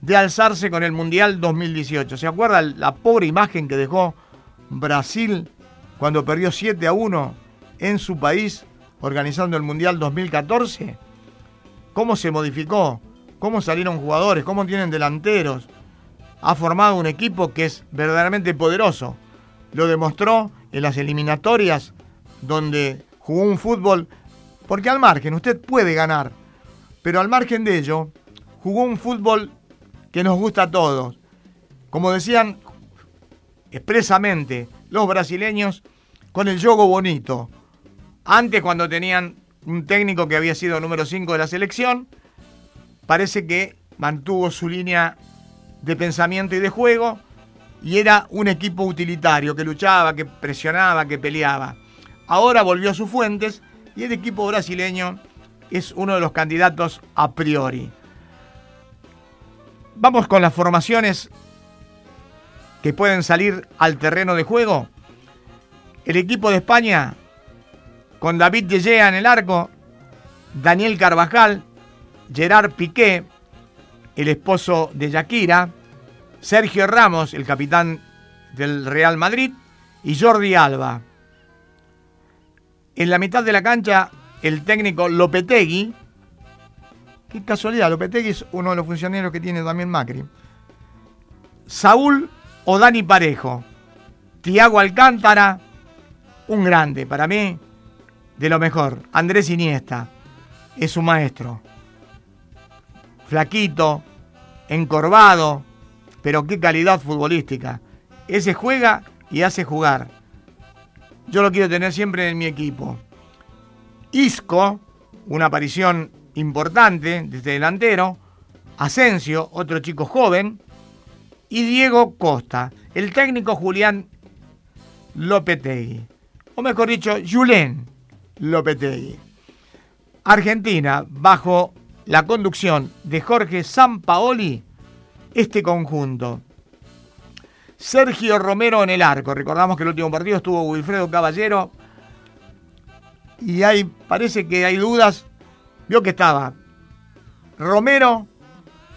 de alzarse con el Mundial 2018. ¿Se acuerda la pobre imagen que dejó Brasil cuando perdió 7 a 1 en su país organizando el Mundial 2014? ¿Cómo se modificó? ¿Cómo salieron jugadores? ¿Cómo tienen delanteros? Ha formado un equipo que es verdaderamente poderoso. Lo demostró en las eliminatorias donde jugó un fútbol, porque al margen usted puede ganar, pero al margen de ello, jugó un fútbol que nos gusta a todos. Como decían expresamente los brasileños, con el juego bonito. Antes cuando tenían un técnico que había sido número 5 de la selección, parece que mantuvo su línea de pensamiento y de juego y era un equipo utilitario que luchaba, que presionaba, que peleaba. Ahora volvió a sus fuentes y el equipo brasileño es uno de los candidatos a priori. Vamos con las formaciones que pueden salir al terreno de juego. El equipo de España, con David De Gea en el arco, Daniel Carvajal, Gerard Piqué, el esposo de Shakira, Sergio Ramos, el capitán del Real Madrid, y Jordi Alba. En la mitad de la cancha, el técnico Lopetegui. Qué casualidad, Lopetegui es uno de los funcionarios que tiene también Macri. Saúl o Dani Parejo. Tiago Alcántara, un grande, para mí, de lo mejor. Andrés Iniesta, es su maestro. Flaquito, encorvado, pero qué calidad futbolística. Ese juega y hace jugar. Yo lo quiero tener siempre en mi equipo. Isco, una aparición importante desde delantero. Asensio, otro chico joven. Y Diego Costa, el técnico Julián Lopetegui. O mejor dicho, Julen Lopetegui. Argentina, bajo la conducción de Jorge Sampaoli, este conjunto. Sergio Romero en el arco. Recordamos que el último partido estuvo Wilfredo Caballero. Y hay, parece que hay dudas. Vio que estaba Romero,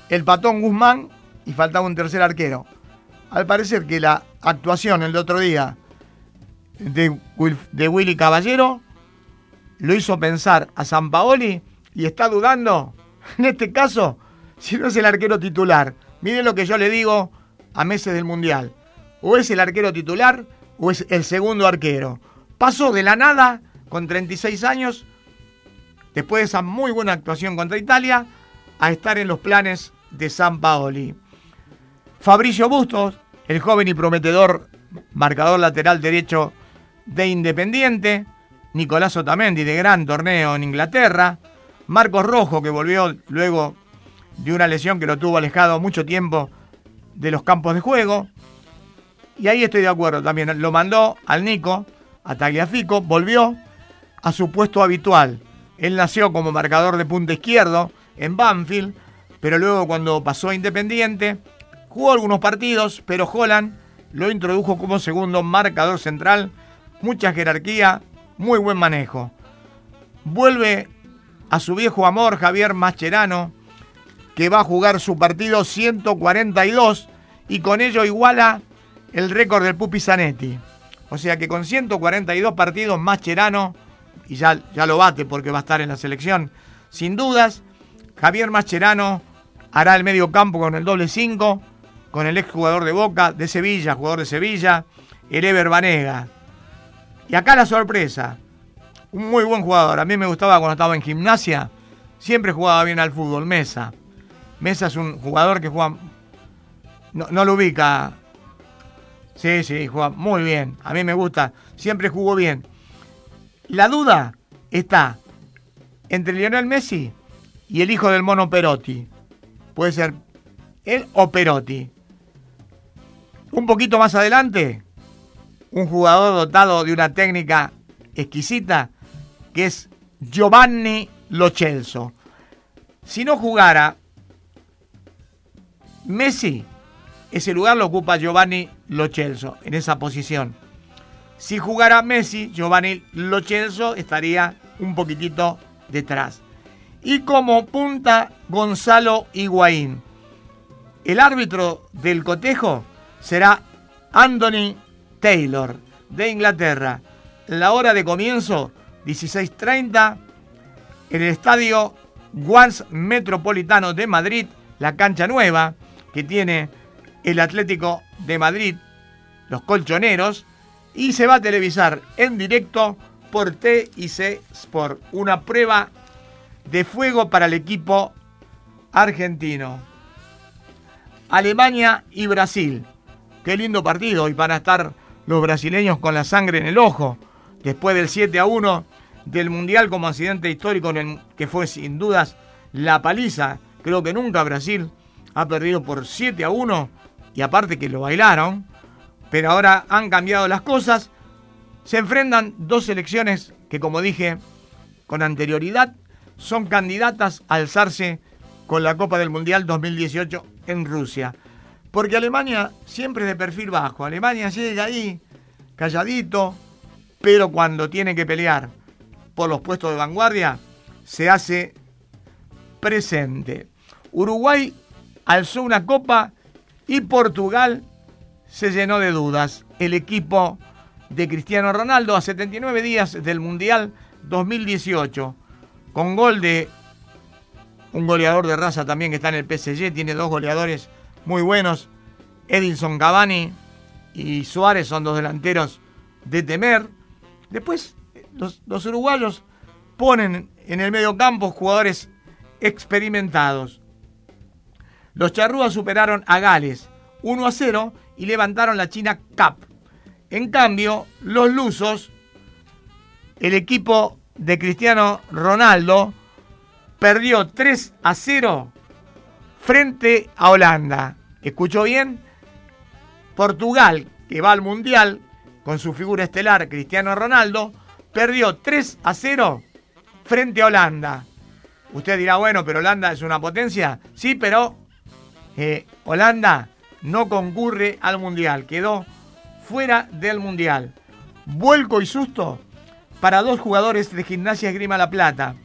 el patón Guzmán y faltaba un tercer arquero. Al parecer que la actuación el otro día de, de Willy Caballero lo hizo pensar a San Paoli y está dudando, *laughs* en este caso, si no es el arquero titular. Miren lo que yo le digo a meses del Mundial. O es el arquero titular o es el segundo arquero. Pasó de la nada, con 36 años, después de esa muy buena actuación contra Italia, a estar en los planes de San Paoli. Fabricio Bustos, el joven y prometedor marcador lateral derecho de Independiente. Nicolás Otamendi, de gran torneo en Inglaterra. Marcos Rojo, que volvió luego de una lesión que lo tuvo alejado mucho tiempo de los campos de juego. Y ahí estoy de acuerdo también. Lo mandó al Nico, a Tagliafico, volvió a su puesto habitual. Él nació como marcador de punta izquierdo en Banfield, pero luego cuando pasó a Independiente, jugó algunos partidos, pero Holland lo introdujo como segundo marcador central, mucha jerarquía, muy buen manejo. Vuelve a su viejo amor Javier Mascherano, que va a jugar su partido 142 y con ello iguala el récord del Pupi Zanetti. O sea que con 142 partidos Mascherano, y ya, ya lo bate porque va a estar en la selección, sin dudas, Javier Mascherano hará el medio campo con el doble 5, con el exjugador de Boca, de Sevilla, jugador de Sevilla, el Ever. Y acá la sorpresa, un muy buen jugador. A mí me gustaba cuando estaba en gimnasia, siempre jugaba bien al fútbol, Mesa. Mesa es un jugador que juega, no, no lo ubica. Sí, sí, juega muy bien. A mí me gusta, siempre jugó bien. La duda está entre Lionel Messi y el hijo del mono Perotti. Puede ser él o Perotti. Un poquito más adelante, un jugador dotado de una técnica exquisita que es Giovanni Lochelso. Si no jugara Messi, ese lugar lo ocupa Giovanni Lochelso en esa posición. Si jugara Messi, Giovanni Lochelso estaría un poquitito detrás. Y como punta Gonzalo Higuaín. El árbitro del cotejo será Anthony Taylor, de Inglaterra. La hora de comienzo, 16.30, en el estadio Guans Metropolitano de Madrid, la cancha nueva que tiene el Atlético de Madrid, los colchoneros, y se va a televisar en directo por TIC Sport. Una prueba de fuego para el equipo argentino. Alemania y Brasil. Qué lindo partido y para estar los brasileños con la sangre en el ojo. Después del 7 a 1 del Mundial como accidente histórico que fue sin dudas la paliza. Creo que nunca Brasil ha perdido por 7 a 1 y aparte que lo bailaron. Pero ahora han cambiado las cosas. Se enfrentan dos selecciones que como dije con anterioridad son candidatas a alzarse con la Copa del Mundial 2018 en Rusia. Porque Alemania siempre es de perfil bajo. Alemania llega ahí, calladito, pero cuando tiene que pelear por los puestos de vanguardia, se hace presente. Uruguay alzó una copa y Portugal se llenó de dudas. El equipo de Cristiano Ronaldo a 79 días del Mundial 2018, con gol de un goleador de raza también que está en el PSG, tiene dos goleadores muy buenos, Edinson Cavani y Suárez son dos delanteros de temer. Después los, uruguayos ponen en el medio campo jugadores experimentados. Los charrúas superaron a Gales 1 a 0 y levantaron la China Cup. En cambio, los lusos, el equipo de Cristiano Ronaldo, perdió 3 a 0 frente a Holanda. ¿Escuchó bien? Portugal, que va al Mundial con su figura estelar Cristiano Ronaldo, perdió 3 a 0 frente a Holanda. Usted dirá, bueno, pero Holanda es una potencia. Sí, pero eh, Holanda no concurre al Mundial, quedó fuera del Mundial. Vuelco y susto para dos jugadores de Gimnasia Esgrima La Plata.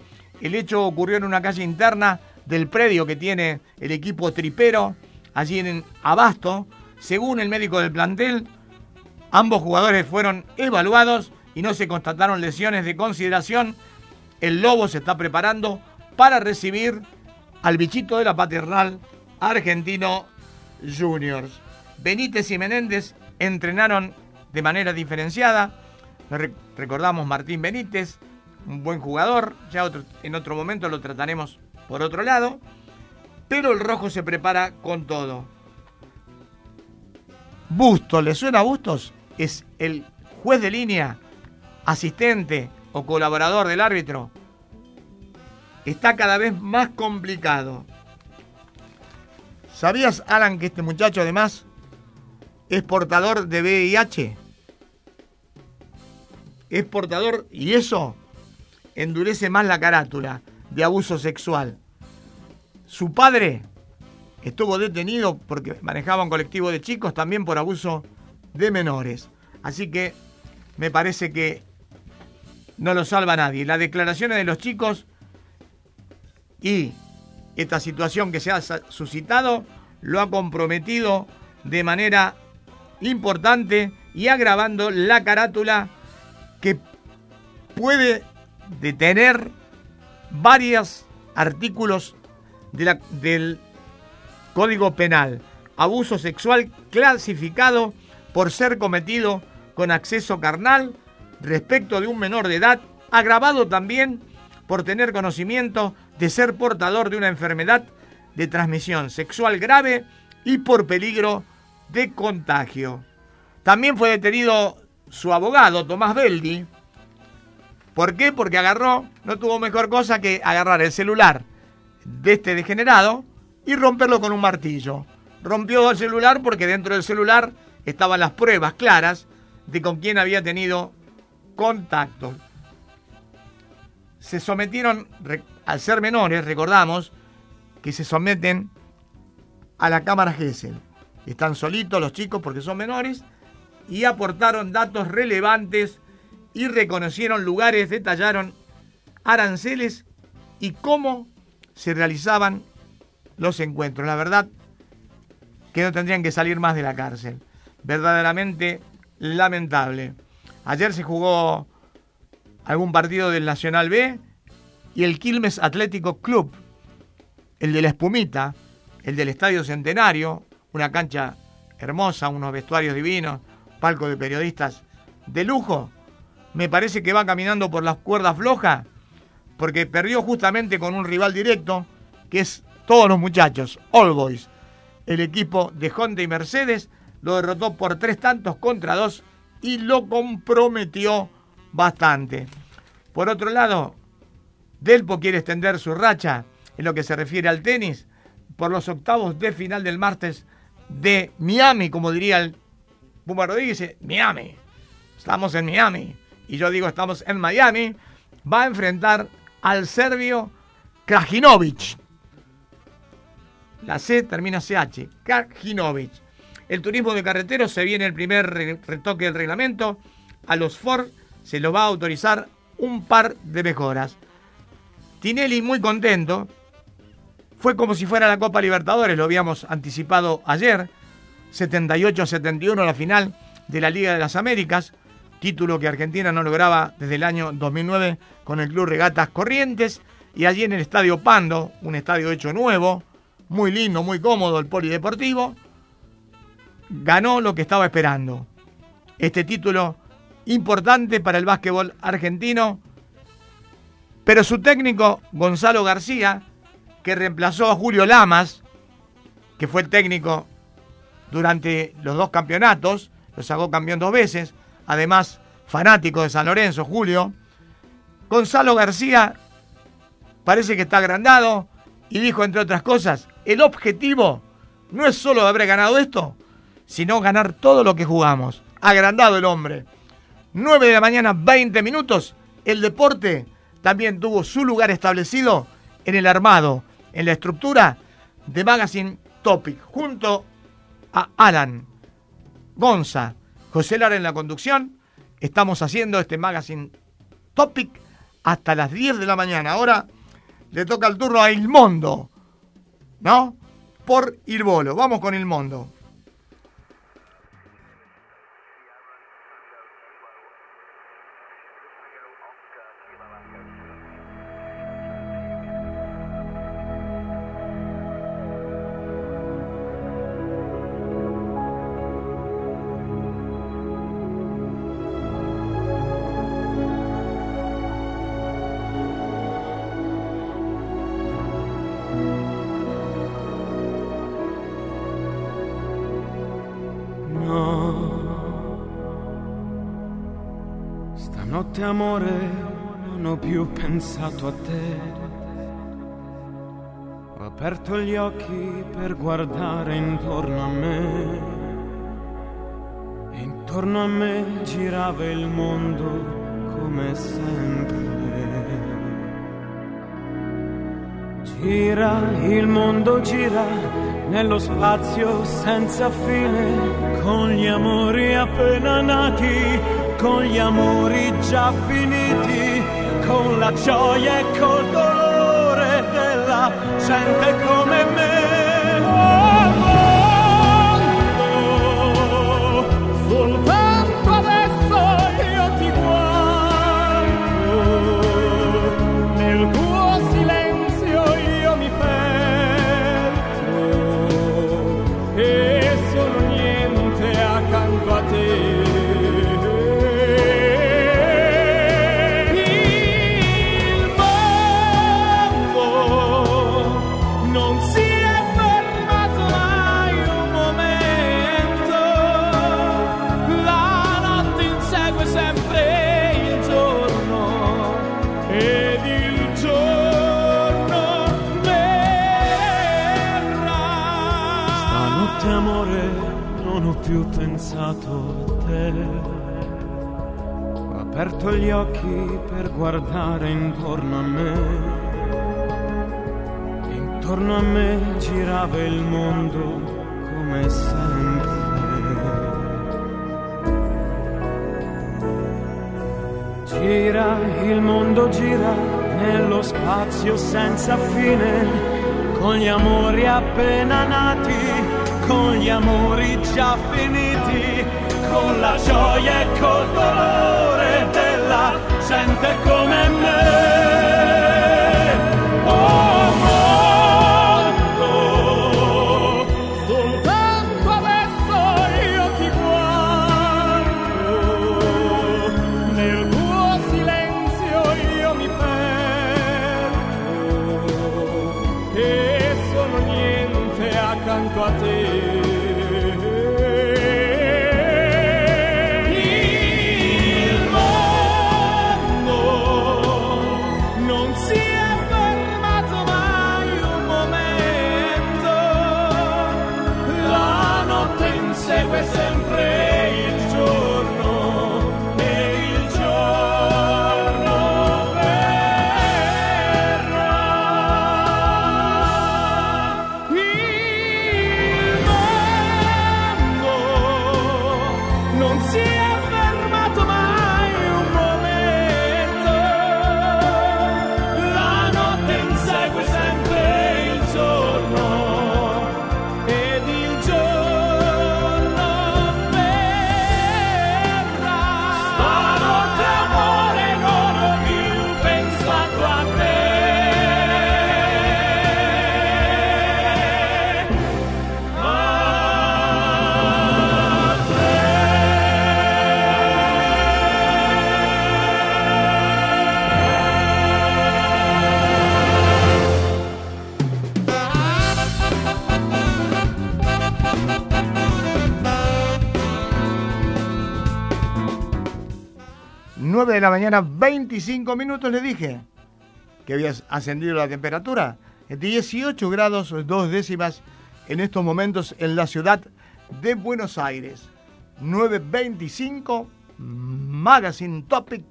El hecho ocurrió en una calle interna del predio que tiene el equipo tripero, allí en Abasto. Según el médico del plantel, ambos jugadores fueron evaluados y no se constataron lesiones de consideración. El Lobo se está preparando para recibir al bichito de la paternal argentino Juniors. Benítez y Menéndez entrenaron de manera diferenciada. Recordamos Martín Benítez, un buen jugador, ya en otro momento lo trataremos por otro lado, pero el rojo se prepara con todo. Bustos, ¿le suena a Bustos? Es el juez de línea, asistente o colaborador del árbitro. Está cada vez más complicado. ¿Sabías, Alan, que este muchacho además es portador de VIH? Es portador y eso endurece más la carátula de abuso sexual. Su padre estuvo detenido porque manejaba un colectivo de chicos también por abuso de menores. Así que me parece que no lo salva nadie. Las declaraciones de los chicos y esta situación que se ha suscitado lo ha comprometido de manera importante y agravando la carátula que puede detener varios artículos del Código Penal. Abuso sexual clasificado por ser cometido con acceso carnal respecto de un menor de edad, agravado también por tener conocimiento de ser portador de una enfermedad de transmisión sexual grave y por peligro de contagio. También fue detenido su abogado, Tomás Beldi, ¿Por qué? Porque agarró, no tuvo mejor cosa que agarrar el celular de este degenerado y romperlo con un martillo. Rompió el celular porque dentro del celular estaban las pruebas claras de con quién había tenido contacto. Se sometieron, al ser menores, recordamos, que se someten a la cámara Gesell. Están solitos los chicos porque son menores y aportaron datos relevantes y reconocieron lugares, detallaron aranceles y cómo se realizaban los encuentros. La verdad que no tendrían que salir más de la cárcel. Verdaderamente lamentable. Ayer se jugó algún partido del Nacional B y el Quilmes Atlético Club, el de la Espumita, el del Estadio Centenario, una cancha hermosa, unos vestuarios divinos, palco de periodistas de lujo, me parece que va caminando por las cuerdas flojas, porque perdió justamente con un rival directo, que es todos los muchachos, All Boys. El equipo de Honda y Mercedes lo derrotó por tres tantos contra dos y lo comprometió bastante. Por otro lado, Delpo quiere extender su racha en lo que se refiere al tenis por los octavos de final del martes de Miami, como diría el Puma Rodríguez, Miami. Estamos en Miami. Y yo digo, estamos en Miami. Va a enfrentar al serbio Krajinovic. La C termina CH. Krajinovic. El turismo de carreteros se viene el primer retoque del reglamento. A los Ford se lo va a autorizar un par de mejoras. Tinelli muy contento. Fue como si fuera la Copa Libertadores, lo habíamos anticipado ayer. 78-71 la final de la Liga de las Américas, título que Argentina no lograba desde el año 2009 con el Club Regatas Corrientes. Y allí en el Estadio Pando, un estadio hecho nuevo, muy lindo, muy cómodo, el polideportivo, ganó lo que estaba esperando. Este título importante para el básquetbol argentino, pero su técnico, Gonzalo García, que reemplazó a Julio Lamas, que fue el técnico durante los dos campeonatos, lo sacó campeón dos veces, además fanático de San Lorenzo, Julio. Gonzalo García parece que está agrandado y dijo, entre otras cosas, el objetivo no es solo haber ganado esto, sino ganar todo lo que jugamos. Agrandado el hombre. 9 de la mañana, 20 minutos. El deporte también tuvo su lugar establecido en el armado, en la estructura de Magazine Topic, junto a Alan, Gonza, José Lara en la conducción. Estamos haciendo este Magazine Topic hasta las 10 de la mañana. Ahora le toca el turno a Ilmondo, ¿no? Por Ilbolo. Vamos con Ilmondo. Pensato a te. Ho aperto gli occhi per guardare intorno a me. E intorno a me girava il mondo come sempre. Gira, il mondo gira nello spazio senza fine, con gli amori appena nati con gli amori già finiti, con la gioia e col dolore della gente come me. Pensato a te. Ho aperto gli occhi per guardare intorno a me. Intorno a me girava il mondo come sempre. Gira, il mondo gira nello spazio senza fine, con gli amori appena nati con gli amori già finiti, con la gioia e col dolore della gente 9 de la mañana, 25 minutos, le dije que había ascendido la temperatura. 18 grados, dos décimas en estos momentos en la ciudad de Buenos Aires. 925 Magazine Topic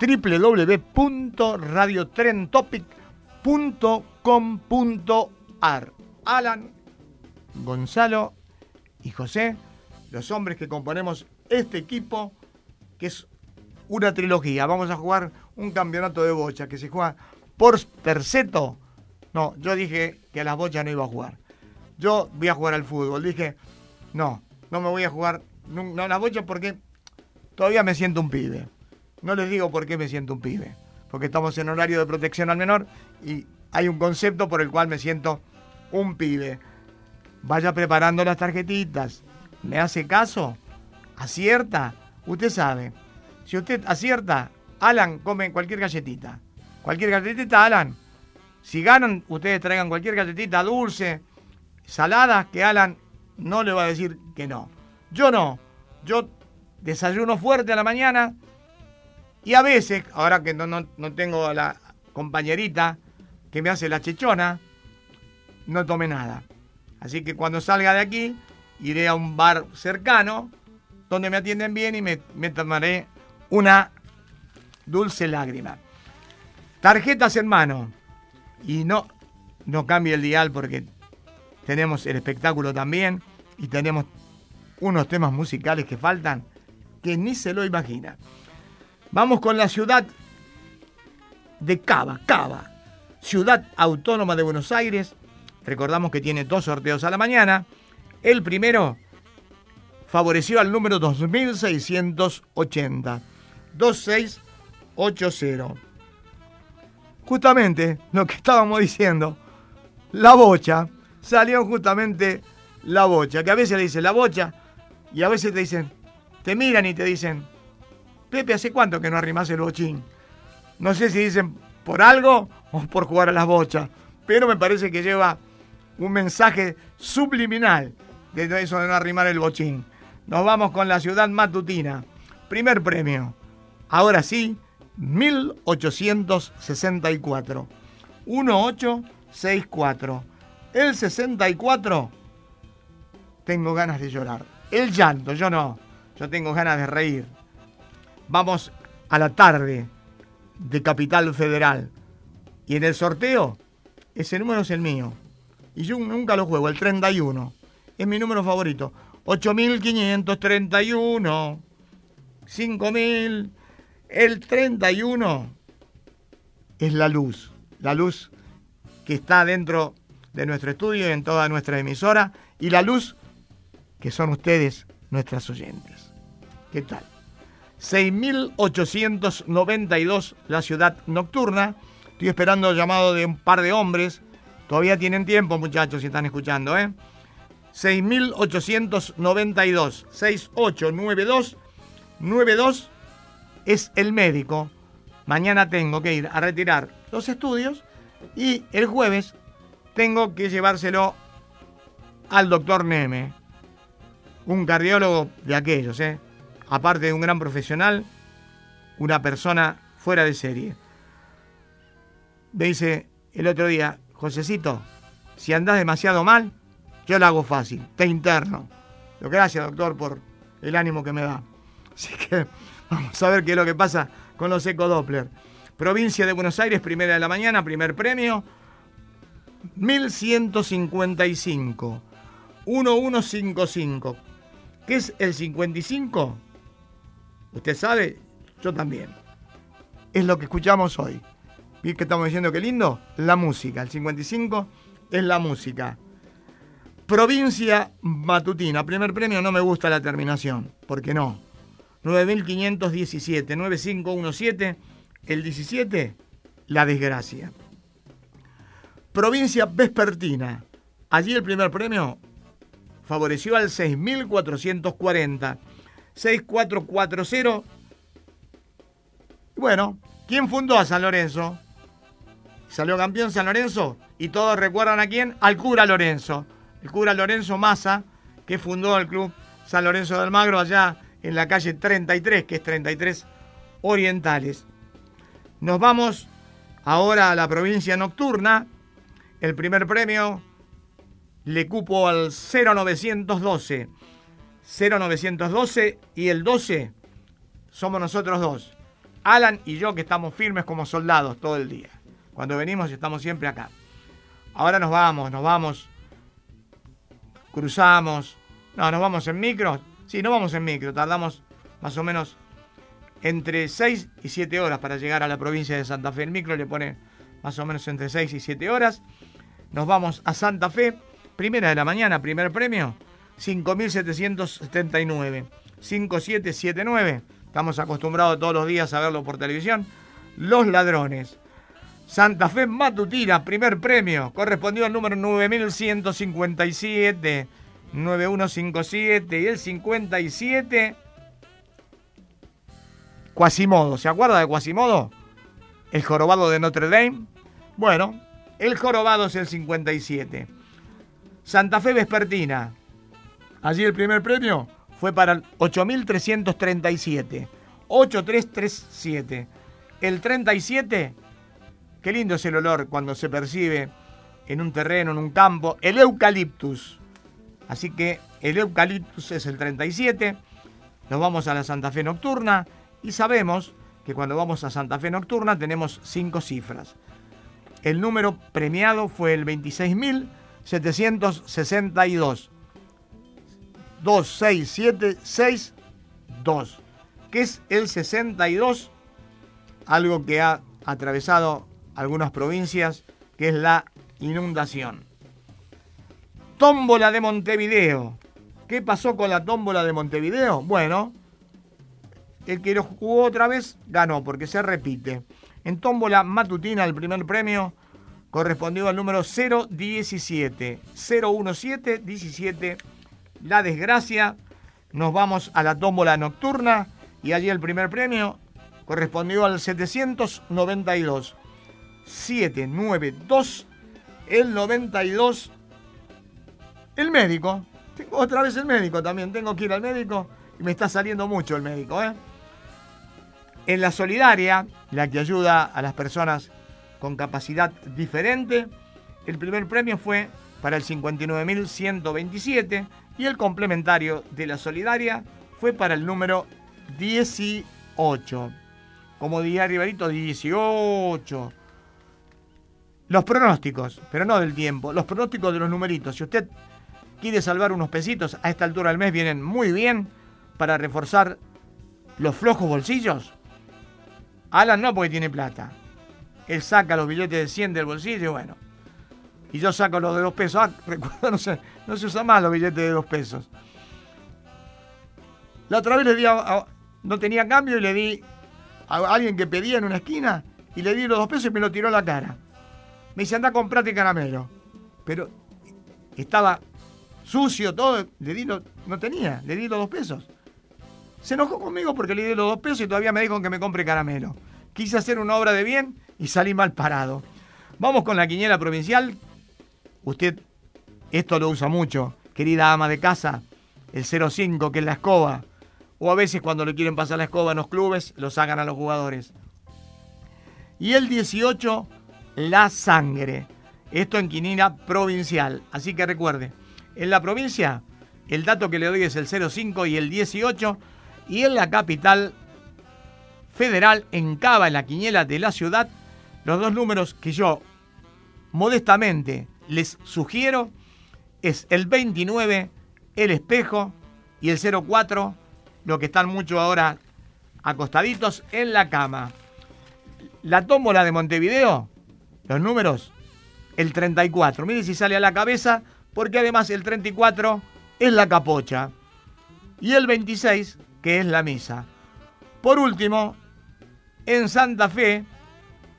www.radiotrentopic.com.ar Alan, Gonzalo y José, los hombres que componemos este equipo que es una trilogía. Vamos a jugar un campeonato de bocha que se juega por terceto. No, yo dije que a las bochas no iba a jugar. Yo voy a jugar al fútbol. Dije, no, no me voy a jugar no, a las bochas porque todavía me siento un pibe. No les digo por qué me siento un pibe. Porque estamos en horario de protección al menor y hay un concepto por el cual me siento un pibe. Vaya preparando las tarjetitas. ¿Me hace caso? ¿Acierta? Usted sabe. Si usted acierta, Alan come cualquier galletita. Cualquier galletita, Alan. Si ganan, ustedes traigan cualquier galletita dulce, salada, que Alan no le va a decir que no. Yo no. Yo desayuno fuerte a la mañana y a veces, ahora que no, no, no tengo a la compañerita que me hace la chechona, no tome nada. Así que cuando salga de aquí, iré a un bar cercano donde me atienden bien y me, me tomaré una dulce lágrima. Tarjetas en mano. Y no, no cambie el dial porque tenemos el espectáculo también y tenemos unos temas musicales que faltan que ni se lo imagina. Vamos con la ciudad de Cava, Cava, ciudad autónoma de Buenos Aires. Recordamos que tiene dos sorteos a la mañana. El primero favoreció al número 2680. 2680. Justamente lo que estábamos diciendo, la bocha, salió justamente la bocha, que a veces le dicen la bocha y a veces te dicen, te miran y te dicen, Pepe, ¿hace cuánto que no arrimas el bochín? No sé si dicen por algo o por jugar a las bochas, pero me parece que lleva un mensaje subliminal de eso de no arrimar el bochín. Nos vamos con la ciudad matutina. Primer premio. Ahora sí, 1864. 1864. El 64, tengo ganas de llorar. El llanto, yo no. Yo tengo ganas de reír. Vamos a la tarde de Capital Federal. Y en el sorteo, ese número es el mío. Y yo nunca lo juego, el 31. Es mi número favorito. 8531. 5000. El 31 es la luz. La luz que está dentro de nuestro estudio y en toda nuestra emisora y la luz que son ustedes nuestras oyentes. ¿Qué tal? 6.892 la ciudad nocturna. Estoy esperando el llamado de un par de hombres. Todavía tienen tiempo, muchachos, si están escuchando, ¿eh? 6.892. 6892. 92 es el médico. Mañana tengo que ir a retirar los estudios y el jueves tengo que llevárselo al doctor Neme, un cardiólogo de aquellos, ¿eh? aparte de un gran profesional, una persona fuera de serie. Me dice el otro día, Josecito, si andás demasiado mal, yo lo hago fácil, te interno. Gracias, doctor, por el ánimo que me da. *laughs* Así que vamos a ver qué es lo que pasa con los ecodoppler. Provincia de Buenos Aires, primera de la mañana, primer premio, 1155. 1155. ¿Qué es el 55? Usted sabe, yo también. Es lo que escuchamos hoy. ¿Viste que estamos diciendo qué lindo? La música. El 55 es la música. Provincia Matutina. Primer premio, no me gusta la terminación. ¿Por qué no? 9517, 9517. El 17, la desgracia. Provincia Vespertina. Allí el primer premio favoreció al 6440. 6440. Bueno, ¿quién fundó a San Lorenzo? Salió campeón San Lorenzo y todos recuerdan a quién? Al cura Lorenzo. El cura Lorenzo Massa, que fundó el club San Lorenzo del Magro allá en la calle 33, que es 33 Orientales. Nos vamos ahora a la provincia nocturna. El primer premio le cupo al 0912. 0912 y el 12 somos nosotros dos. Alan y yo que estamos firmes como soldados todo el día. Cuando venimos estamos siempre acá. Ahora nos vamos, nos vamos, cruzamos. No, nos vamos en micro. Sí, no vamos en micro. Tardamos más o menos entre 6 y 7 horas para llegar a la provincia de Santa Fe. El micro le pone más o menos entre 6 y 7 horas. Nos vamos a Santa Fe, primera de la mañana, primer premio, 5.779. 5779. Estamos acostumbrados todos los días a verlo por televisión. Los ladrones. Santa Fe Matutina, primer premio, correspondió al número 9157, 9157 y el 57 Quasimodo. ¿Se acuerda de Quasimodo? El jorobado de Notre Dame. Bueno, el jorobado es el 57. Santa Fe Vespertina. Allí el primer premio fue para el 8337. 8337. El 37, qué lindo es el olor cuando se percibe en un terreno, en un campo, el eucaliptus. Así que el eucaliptus es el 37. Nos vamos a la Santa Fe Nocturna y sabemos que cuando vamos a Santa Fe Nocturna tenemos cinco cifras. El número premiado fue el 26.762. 26762, que es el 62, algo que ha atravesado algunas provincias, que es la inundación. Tómbola de Montevideo. ¿Qué pasó con la tómbola de Montevideo? Bueno, el que lo jugó otra vez ganó, porque se repite. En tómbola matutina, el primer premio correspondió al número 017. 017 17. La desgracia. Nos vamos a la tómbola nocturna y allí el primer premio correspondió al 792. 792. El 92. El médico. Tengo otra vez el médico también. Tengo que ir al médico y me está saliendo mucho el médico, ¿eh? En la solidaria, la que ayuda a las personas con capacidad diferente, el primer premio fue para el 59.127 y el complementario de la solidaria fue para el número 18. Como diría Riverito, 18. Los pronósticos, pero no del tiempo, los pronósticos de los numeritos. Si usted quiere salvar unos pesitos, a esta altura del mes vienen muy bien para reforzar los flojos bolsillos. Alan no porque tiene plata. Él saca los billetes de 100 del bolsillo y bueno. y yo saco los de dos pesos. Ah, *laughs* recuerdo, no se, no se usa más los billetes de dos pesos. La otra vez le di a, no tenía cambio y le di a alguien que pedía en una esquina y le di los dos pesos y me lo tiró a la cara. Me dice, anda a comprarte caramelo. Pero estaba sucio todo, le di no tenía, le di los dos pesos. Se enojó conmigo porque le di los dos pesos y todavía me dijo que me compre caramelo. Quise hacer una obra de bien y salí mal parado. Vamos con la quiniela provincial. Usted esto lo usa mucho, querida ama de casa, el 05 que es la escoba. O a veces cuando le quieren pasar la escoba en los clubes, lo sacan a los jugadores. Y el 18, la sangre. Esto en quiniela provincial. Así que recuerde, en la provincia el dato que le doy es el 05 y el 18. Y en la capital federal, en Cava, en la quiniela de la ciudad, los dos números que yo modestamente les sugiero es el 29, el espejo, y el 04, lo que están mucho ahora acostaditos en la cama. La tómbola de Montevideo, los números, el 34. Miren si sale a la cabeza, porque además el 34 es la capocha. Y el 26, que es la misa. Por último, en Santa Fe,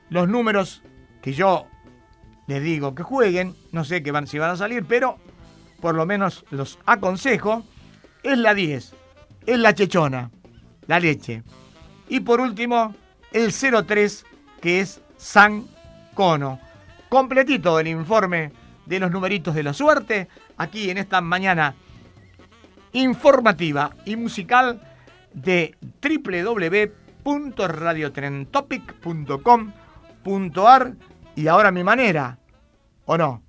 los números que yo les digo que jueguen, no sé qué van, si van a salir, pero por lo menos los aconsejo, es la 10, es la chechona, la leche. Y por último, el 03, que es San Cono. Completito el informe de los numeritos de la suerte, aquí en esta mañana informativa y musical de www.radiotrentopic.com.ar y ahora a mi manera, ¿o no?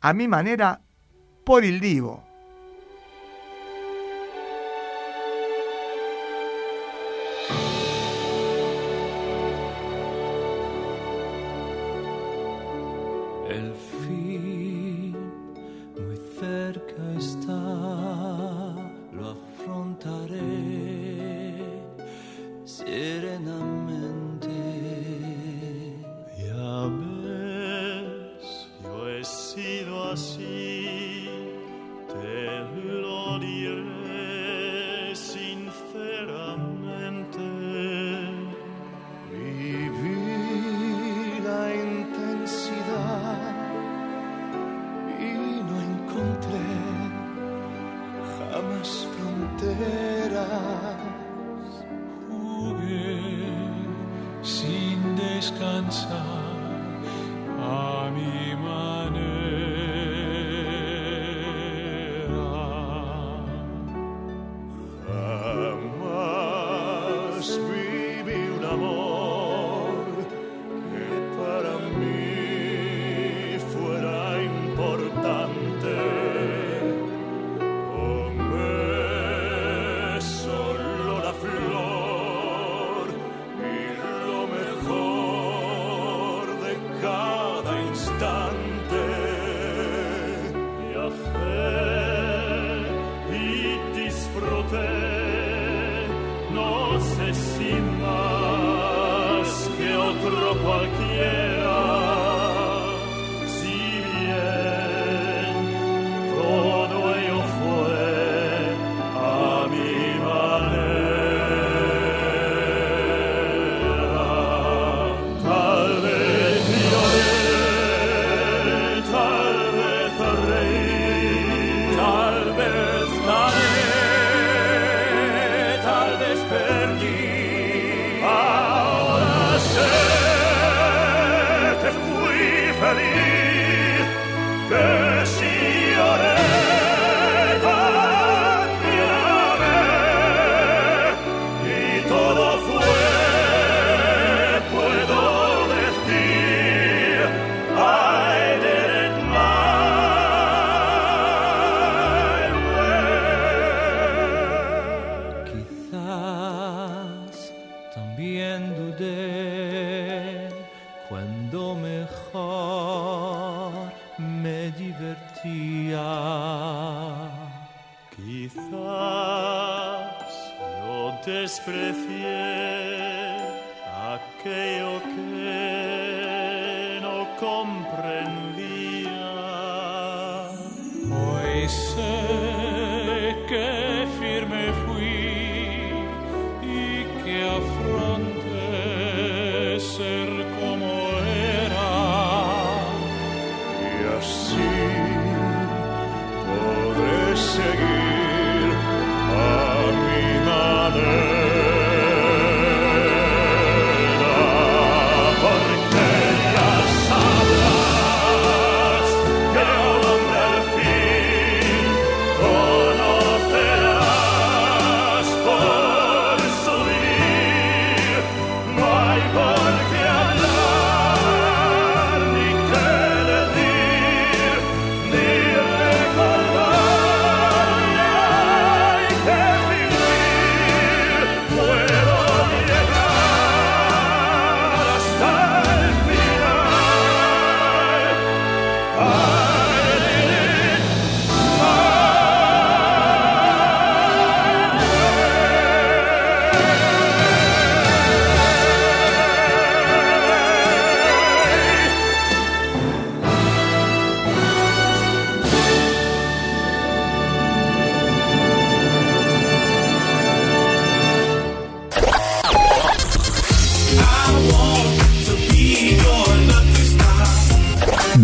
A mi manera por el Divo. Aquello que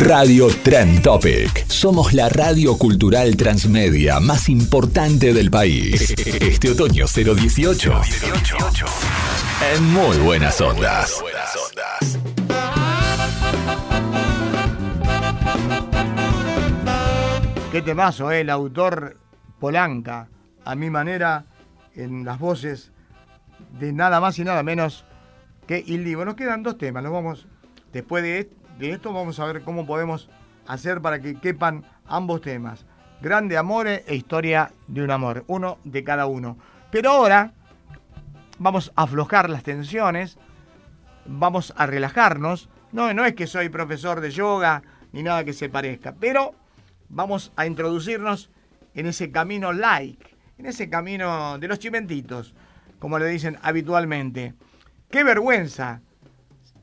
Radio Trend Topic. Somos la radio cultural transmedia más importante del país. Este otoño 018. En muy buenas ondas. Qué temazo, ¿eh? el autor Polanca, a mi manera, en las voces de nada más y nada menos que Il Divo. Nos quedan dos temas, los vamos, después de, est- de esto vamos a ver cómo podemos hacer para que quepan ambos temas. Grande Amore e Historia de un Amor, uno de cada uno. Pero ahora vamos a aflojar las tensiones, vamos a relajarnos. No, no es que soy profesor de yoga ni nada que se parezca, pero vamos a introducirnos en ese camino like, en ese camino de los chimentitos, como le dicen habitualmente. ¡Qué vergüenza!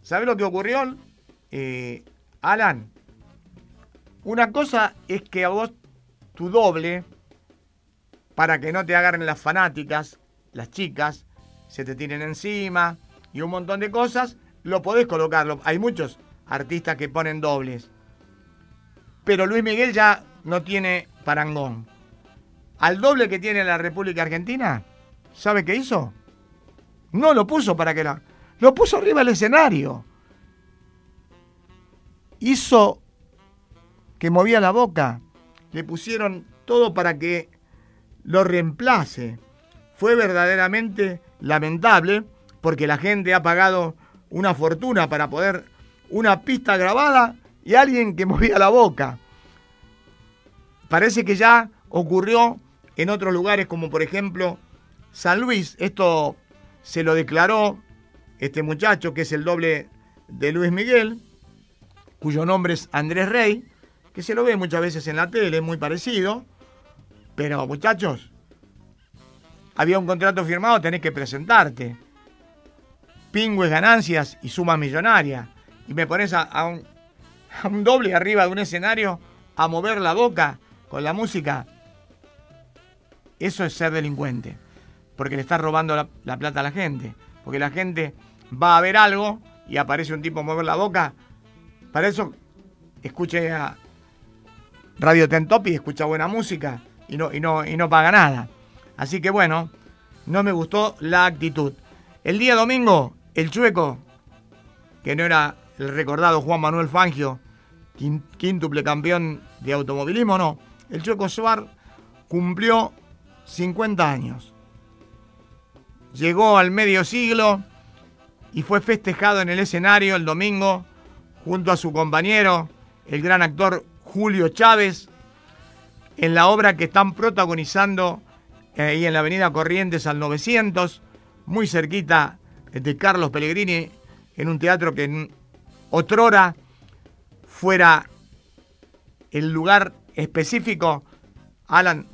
¿Sabes lo que ocurrió? Eh, Alan, una cosa es que a vos tu doble, para que no te agarren las fanáticas, las chicas, se te tiren encima y un montón de cosas, lo podés colocarlo. Hay muchos artistas que ponen dobles. Pero Luis Miguel ya no tiene parangón. Al doble que tiene la República Argentina, ¿sabe qué hizo? No lo puso para que la... Lo puso arriba del escenario. Hizo que movía la boca. Le pusieron todo para que lo reemplace. Fue verdaderamente lamentable porque la gente ha pagado una fortuna para poder una pista grabada y alguien que movía la boca. Parece que ya ocurrió en otros lugares como por ejemplo San Luis. Esto se lo declaró este muchacho que es el doble de Luis Miguel, cuyo nombre es Andrés Rey, que se lo ve muchas veces en la tele, muy parecido. Pero muchachos, había un contrato firmado, tenés que presentarte. Pingües ganancias y sumas millonarias. Y me pones a, a un, a un doble arriba de un escenario a mover la boca con la música. Eso es ser delincuente. Porque le estás robando la, la plata a la gente. Porque la gente va a ver algo y aparece un tipo a mover la boca. Para eso escuche a Radio Tentop y escucha buena música y no, y, no, y no paga nada. Así que bueno, no me gustó la actitud. El día domingo, el chueco, que no era el recordado Juan Manuel Fangio, quíntuple campeón de automovilismo, no. El chueco Suar cumplió 50 años. Llegó al medio siglo y fue festejado en el escenario el domingo junto a su compañero, el gran actor Julio Chávez, en la obra que están protagonizando eh, ahí en la avenida Corrientes al 900, muy cerquita de Carlos Pellegrini, en un teatro que en otrora fuera el lugar específico. Alan,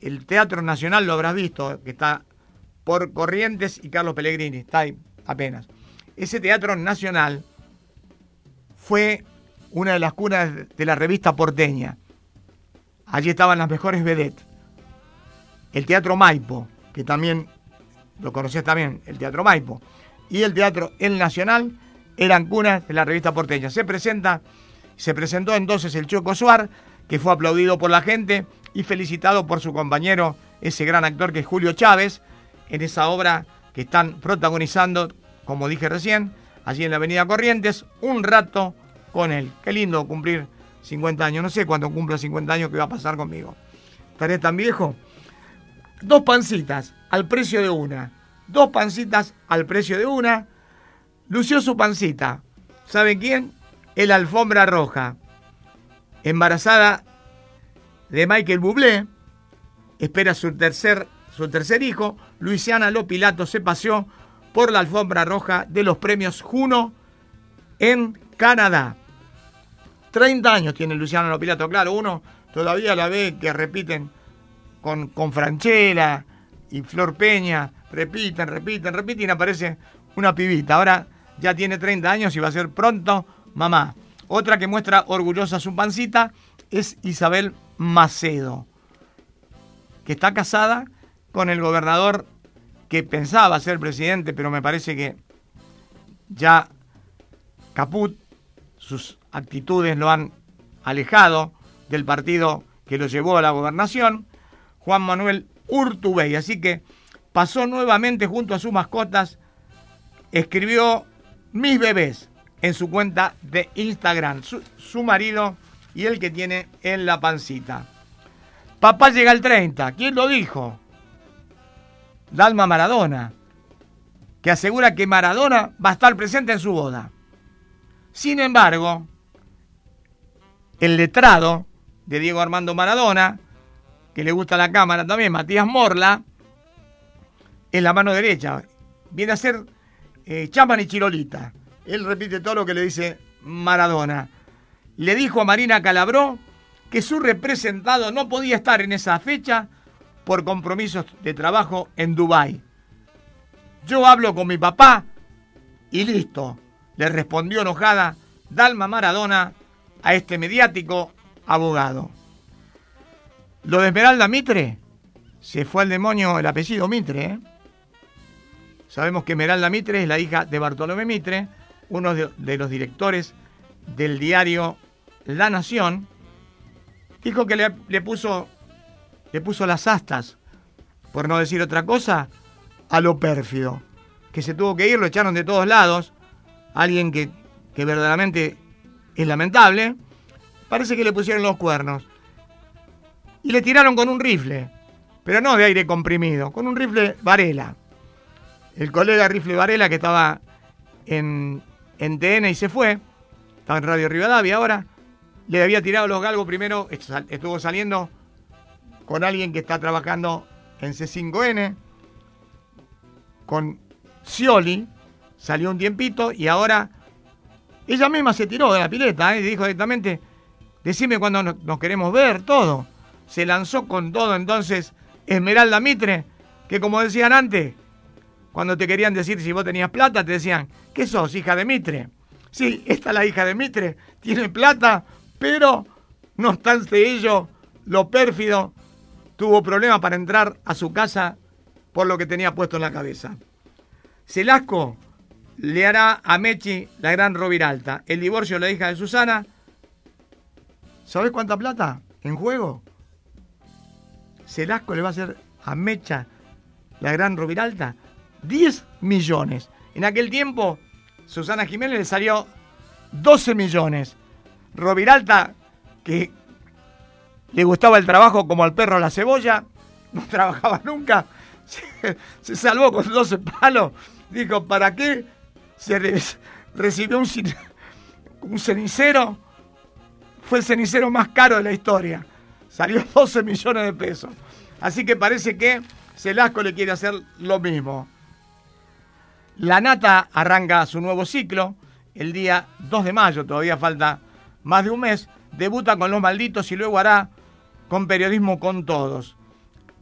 el Teatro Nacional lo habrás visto, que está por Corrientes y Carlos Pellegrini, está ahí apenas. Ese Teatro Nacional fue una de las cunas de la revista porteña. Allí estaban las mejores vedettes. El Teatro Maipo, que también lo conocías también, el Teatro Maipo, y el Teatro El Nacional eran cunas de la revista porteña. Se presenta, se presentó entonces el Choco Suar, que fue aplaudido por la gente y felicitado por su compañero, ese gran actor que es Julio Chávez, en esa obra que están protagonizando, como dije recién, allí en la Avenida Corrientes, un rato con él. Qué lindo cumplir 50 años. No sé cuándo cumpla 50 años qué va a pasar conmigo. ¿Estaré tan viejo? Dos pancitas al precio de una. Dos pancitas al precio de una. Lució su pancita. ¿Saben quién? El alfombra roja. Embarazada de Michael Bublé. Espera su tercer, su tercer hijo. Luisiana Lopilato se paseó por la alfombra roja de los premios Juno en Canadá. 30 años tiene Luciano Lopilato, claro, uno todavía la ve que repiten con, con y Flor Peña, repiten, repiten, repiten y aparece una pibita. Ahora ya tiene 30 años y va a ser pronto mamá. Otra que muestra orgullosa su pancita es Isabel Macedo, que está casada con el gobernador que pensaba ser presidente, pero me parece que ya Caput, sus actitudes lo han alejado del partido que lo llevó a la gobernación, Juan Manuel Urtubey. Así que pasó nuevamente junto a sus mascotas, escribió mis bebés en su cuenta de Instagram, su, su marido y el que tiene en la pancita. Papá llega al 30, ¿quién lo dijo? Dalma Maradona, que asegura que Maradona va a estar presente en su boda. Sin embargo, el letrado de Diego Armando Maradona, que le gusta la cámara también, Matías Morla, en la mano derecha. Viene a ser eh, Chaman y Chirolita. Él repite todo lo que le dice Maradona. Le dijo a Marina Calabró que su representado no podía estar en esa fecha por compromisos de trabajo en Dubái. Yo hablo con mi papá y listo, le respondió enojada Dalma Maradona a este mediático abogado. Lo de Esmeralda Mitre, se fue al demonio el apellido Mitre. ¿eh? Sabemos que Esmeralda Mitre es la hija de Bartolomé Mitre, uno de, los directores del diario La Nación. Dijo que le, puso, le puso las astas, por no decir otra cosa, a lo pérfido. Que se tuvo que ir, lo echaron de todos lados. Alguien que, que verdaderamente es lamentable. Parece que le pusieron los cuernos. Y le tiraron con un rifle, pero no de aire comprimido, con un rifle Varela. El colega rifle Varela que estaba en, en TN y se fue, estaba en Radio Rivadavia ahora, le había tirado los galgos primero, estuvo saliendo con alguien que está trabajando en C5N, con Scioli, salió un tiempito y ahora ella misma se tiró de la pileta ¿eh? y dijo directamente, decime cuándo nos, nos queremos ver, todo. Se lanzó con todo entonces Esmeralda Mitre, que como decían antes, cuando te querían decir si vos tenías plata, te decían, ¿qué sos, hija de Mitre? Sí, esta es la hija de Mitre, tiene plata, pero no obstante ello, lo pérfido, tuvo problemas para entrar a su casa por lo que tenía puesto en la cabeza. Celasco le hará a Mechi la gran Roviralta. El divorcio de la hija de Susana. ¿Sabes cuánta plata en juego? Celasco le va a hacer a Mecha la gran Roviralta 10 millones. En aquel tiempo, Susana Jiménez le salió 12 millones. Roviralta, que le gustaba el trabajo como al perro la cebolla, no *laughs* trabajaba nunca, se, salvó con 12 palos. Dijo, ¿para qué se re, recibió un, un cenicero? Fue el cenicero más caro de la historia. Salió *laughs* 12 millones de pesos. Así que parece que Celasco le quiere hacer lo mismo. La Nata arranca su nuevo ciclo el día 2 de mayo, todavía falta más de un mes. Debuta con Los Malditos y luego hará con Periodismo con Todos.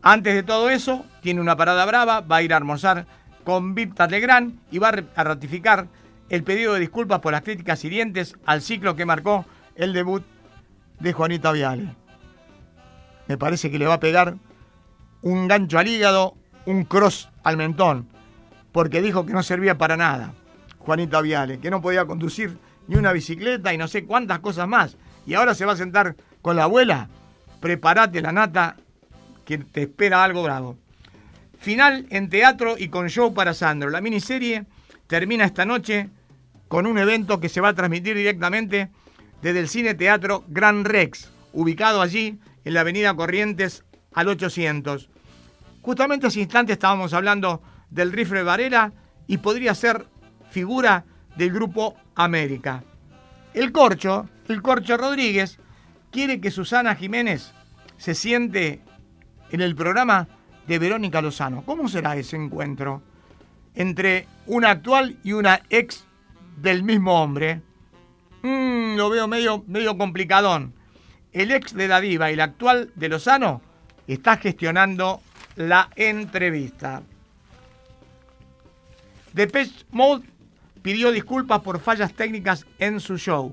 Antes de todo eso, tiene una parada brava, va a ir a almorzar con Víctor Legrand y va a ratificar el pedido de disculpas por las críticas hirientes al ciclo que marcó el debut de Juanita Viale. me parece que le va a pegar un gancho al hígado, un cross al mentón, porque dijo que no servía para nada, Juanita Viale, que no podía conducir ni una bicicleta y no sé cuántas cosas más. Y ahora se va a sentar con la abuela. Prepárate la nata, que te espera algo bravo. Final en teatro y con show para Sandro. La miniserie termina esta noche con un evento que se va a transmitir directamente desde el Cine Teatro Gran Rex, ubicado allí en la Avenida Corrientes al 800. Justamente hace instante estábamos hablando del rifle Varela y podría ser figura del grupo América. El Corcho, el Corcho Rodríguez, quiere que Susana Jiménez se siente en el programa de Verónica Lozano. ¿Cómo será ese encuentro entre una actual y una ex del mismo hombre? Mm, lo veo medio, medio complicadón. El ex de la y la actual de Lozano está gestionando la entrevista. Depeche Mode pidió disculpas por fallas técnicas en su show.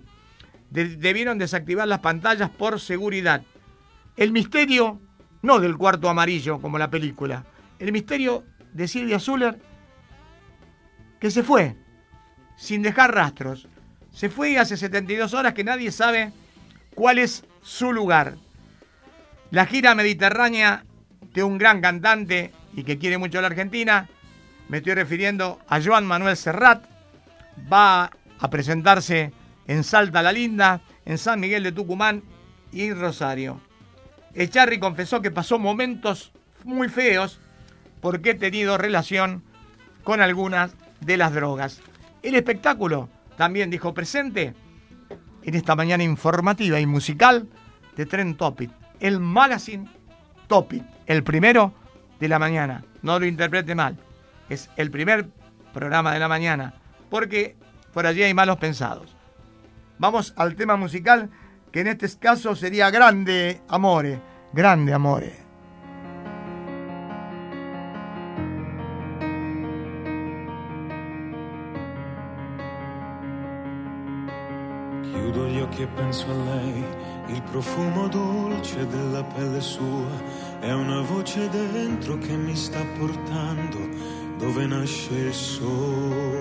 Debieron desactivar las pantallas por seguridad. El misterio, no del cuarto amarillo como la película, el misterio de Silvia Zuller, que se fue, sin dejar rastros. Se fue hace 72 horas que nadie sabe cuál es su lugar. La gira mediterránea de un gran cantante y que quiere mucho a la Argentina, me estoy refiriendo a Joan Manuel Serrat, va a presentarse en Salta la Linda, en San Miguel de Tucumán y en Rosario. Echarri confesó que pasó momentos muy feos porque he tenido relación con algunas de las drogas. El espectáculo también dijo presente en esta mañana informativa y musical de Tren Topic, el magazine Topic, el primero de la mañana. No lo interprete mal, es el primer programa de la mañana porque por allí hay malos pensados. Vamos al tema musical, que en este caso sería Grande Amore, Grande Amore. Chiudo gli occhi e penso a lei, il profumo dolce della pelle sua, è una voce dentro che mi sta portando dove nasce il sole.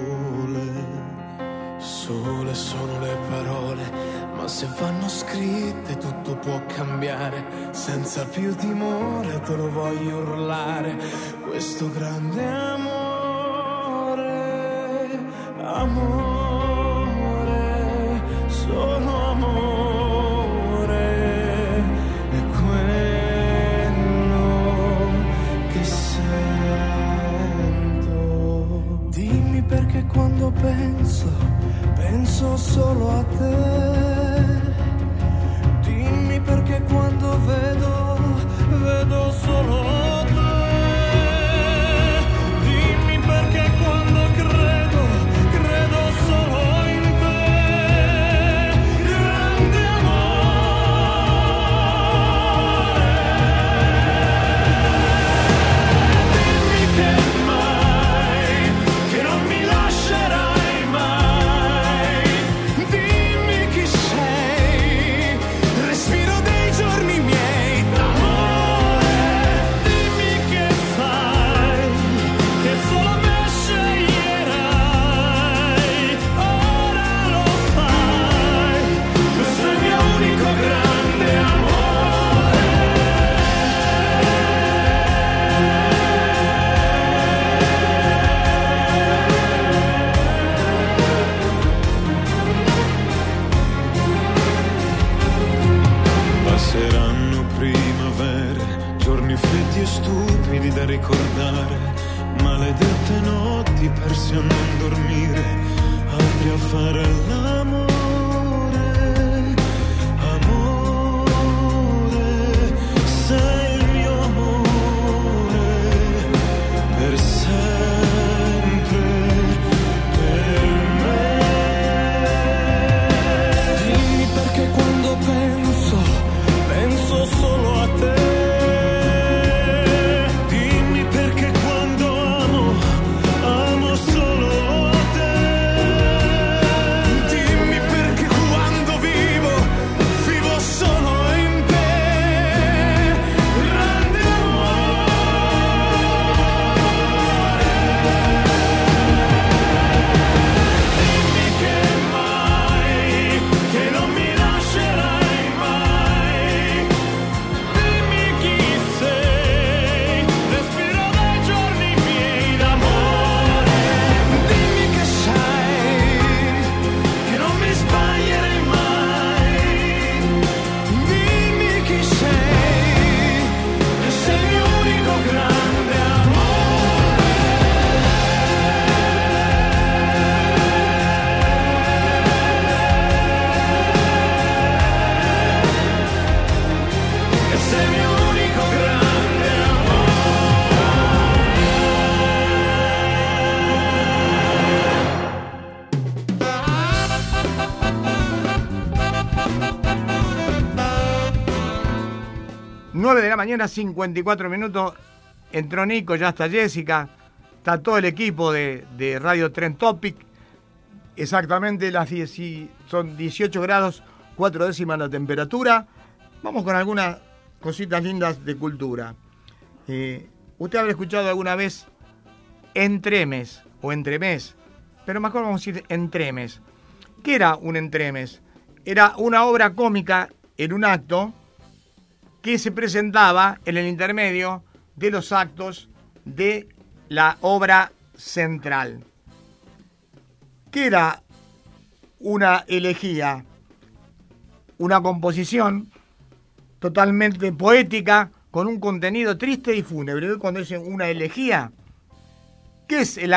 Sole sono le parole, ma se vanno scritte tutto può cambiare. Senza più timore te lo voglio urlare, questo grande amore, amore, solo quando penso, penso solo a te. Dimmi perché quando vedo, vedo solo da ricordare, maledette notti persi a non dormire, altri a fare l'amore. Mañana, 54 minutos. Entró Nico, ya está Jessica, está todo el equipo de, Radio Trend Topic. Exactamente las 10, son 18 grados, 4 décimas la temperatura. Vamos con algunas cositas lindas de cultura. Eh, usted habrá escuchado alguna vez entremes o entremes, pero mejor vamos a decir entremes. ¿Qué era un entremes? Era una obra cómica en un acto que se presentaba en el intermedio de los actos de la obra central. ¿Qué era una elegía? Una composición totalmente poética con un contenido triste y fúnebre. Cuando dicen una elegía, ¿qué es el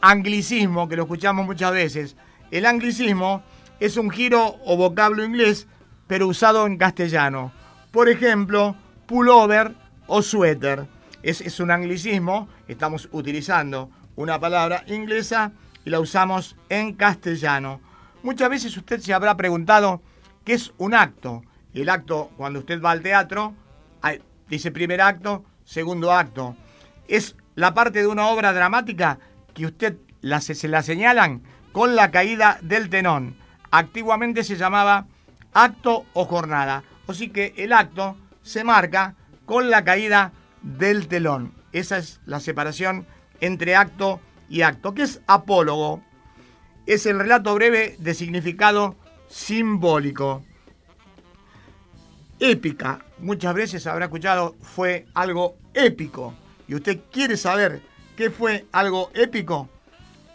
anglicismo que lo escuchamos muchas veces? El anglicismo es un giro o vocablo inglés, pero usado en castellano. Por ejemplo, pullover o suéter. Es, un anglicismo, estamos utilizando una palabra inglesa y la usamos en castellano. Muchas veces usted se habrá preguntado qué es un acto. El acto, cuando usted va al teatro, dice primer acto, segundo acto. Es la parte de una obra dramática que usted se la señalan con la caída del tenón. Antiguamente se llamaba acto o jornada. Así que el acto se marca con la caída del telón. Esa es la separación entre acto y acto. ¿Qué es apólogo? Es el relato breve de significado simbólico. Épica, muchas veces habrá escuchado, fue algo épico. ¿Y usted quiere saber qué fue algo épico?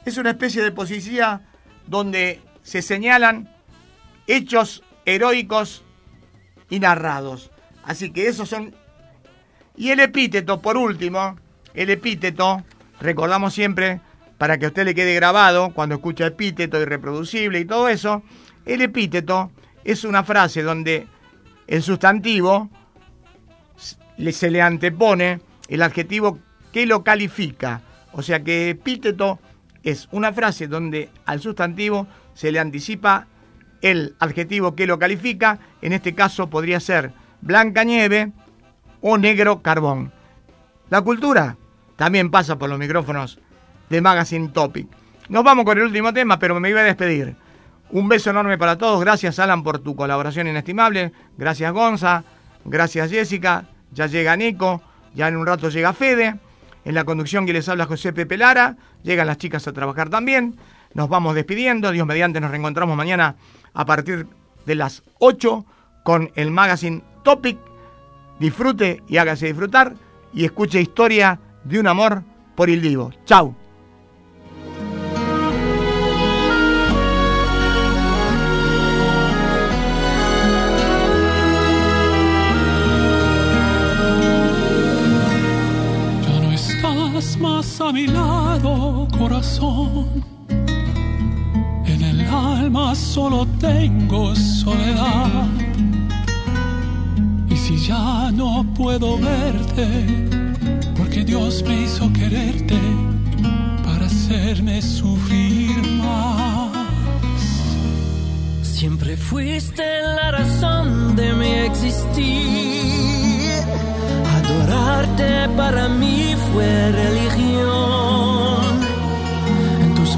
Es una especie de poesía donde se señalan hechos heroicos y narrados. Así que esos son... Y el epíteto, por último, el epíteto, recordamos siempre, para que a usted le quede grabado, cuando escucha epíteto irreproducible y todo eso, el epíteto es una frase donde el sustantivo se le antepone el adjetivo que lo califica. O sea que epíteto es una frase donde al sustantivo se le anticipa el adjetivo que lo califica, en este caso podría ser blanca nieve o negro carbón. La cultura también pasa por los micrófonos de Magazine Topic. Nos vamos con el último tema, pero me iba a despedir. Un beso enorme para todos. Gracias, Alan, por tu colaboración inestimable. Gracias, Gonza. Gracias, Jessica. Ya llega Nico. Ya en un rato llega Fede. En la conducción que les habla José Pepe Lara. Llegan las chicas a trabajar también. Nos vamos despidiendo. Dios mediante, nos reencontramos mañana a partir de las 8 con el magazine Topic. Disfrute y hágase disfrutar y escuche historia de un amor por el divo. Chau. Ya no estás más a mi lado, corazón alma solo tengo soledad. Y si ya no puedo verte, porque Dios me hizo quererte para hacerme sufrir más. Siempre fuiste la razón de mi existir. Adorarte para mí fue religión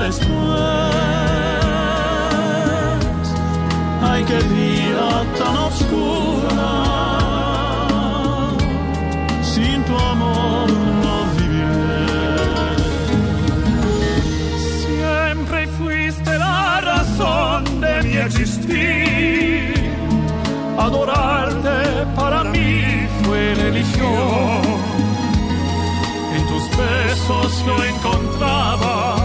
después. qué vida tan oscura. Sin tu amor no viviré. Siempre fuiste la razón de mi existir. Adorarte para mí fue religión. En tus besos yo encontraba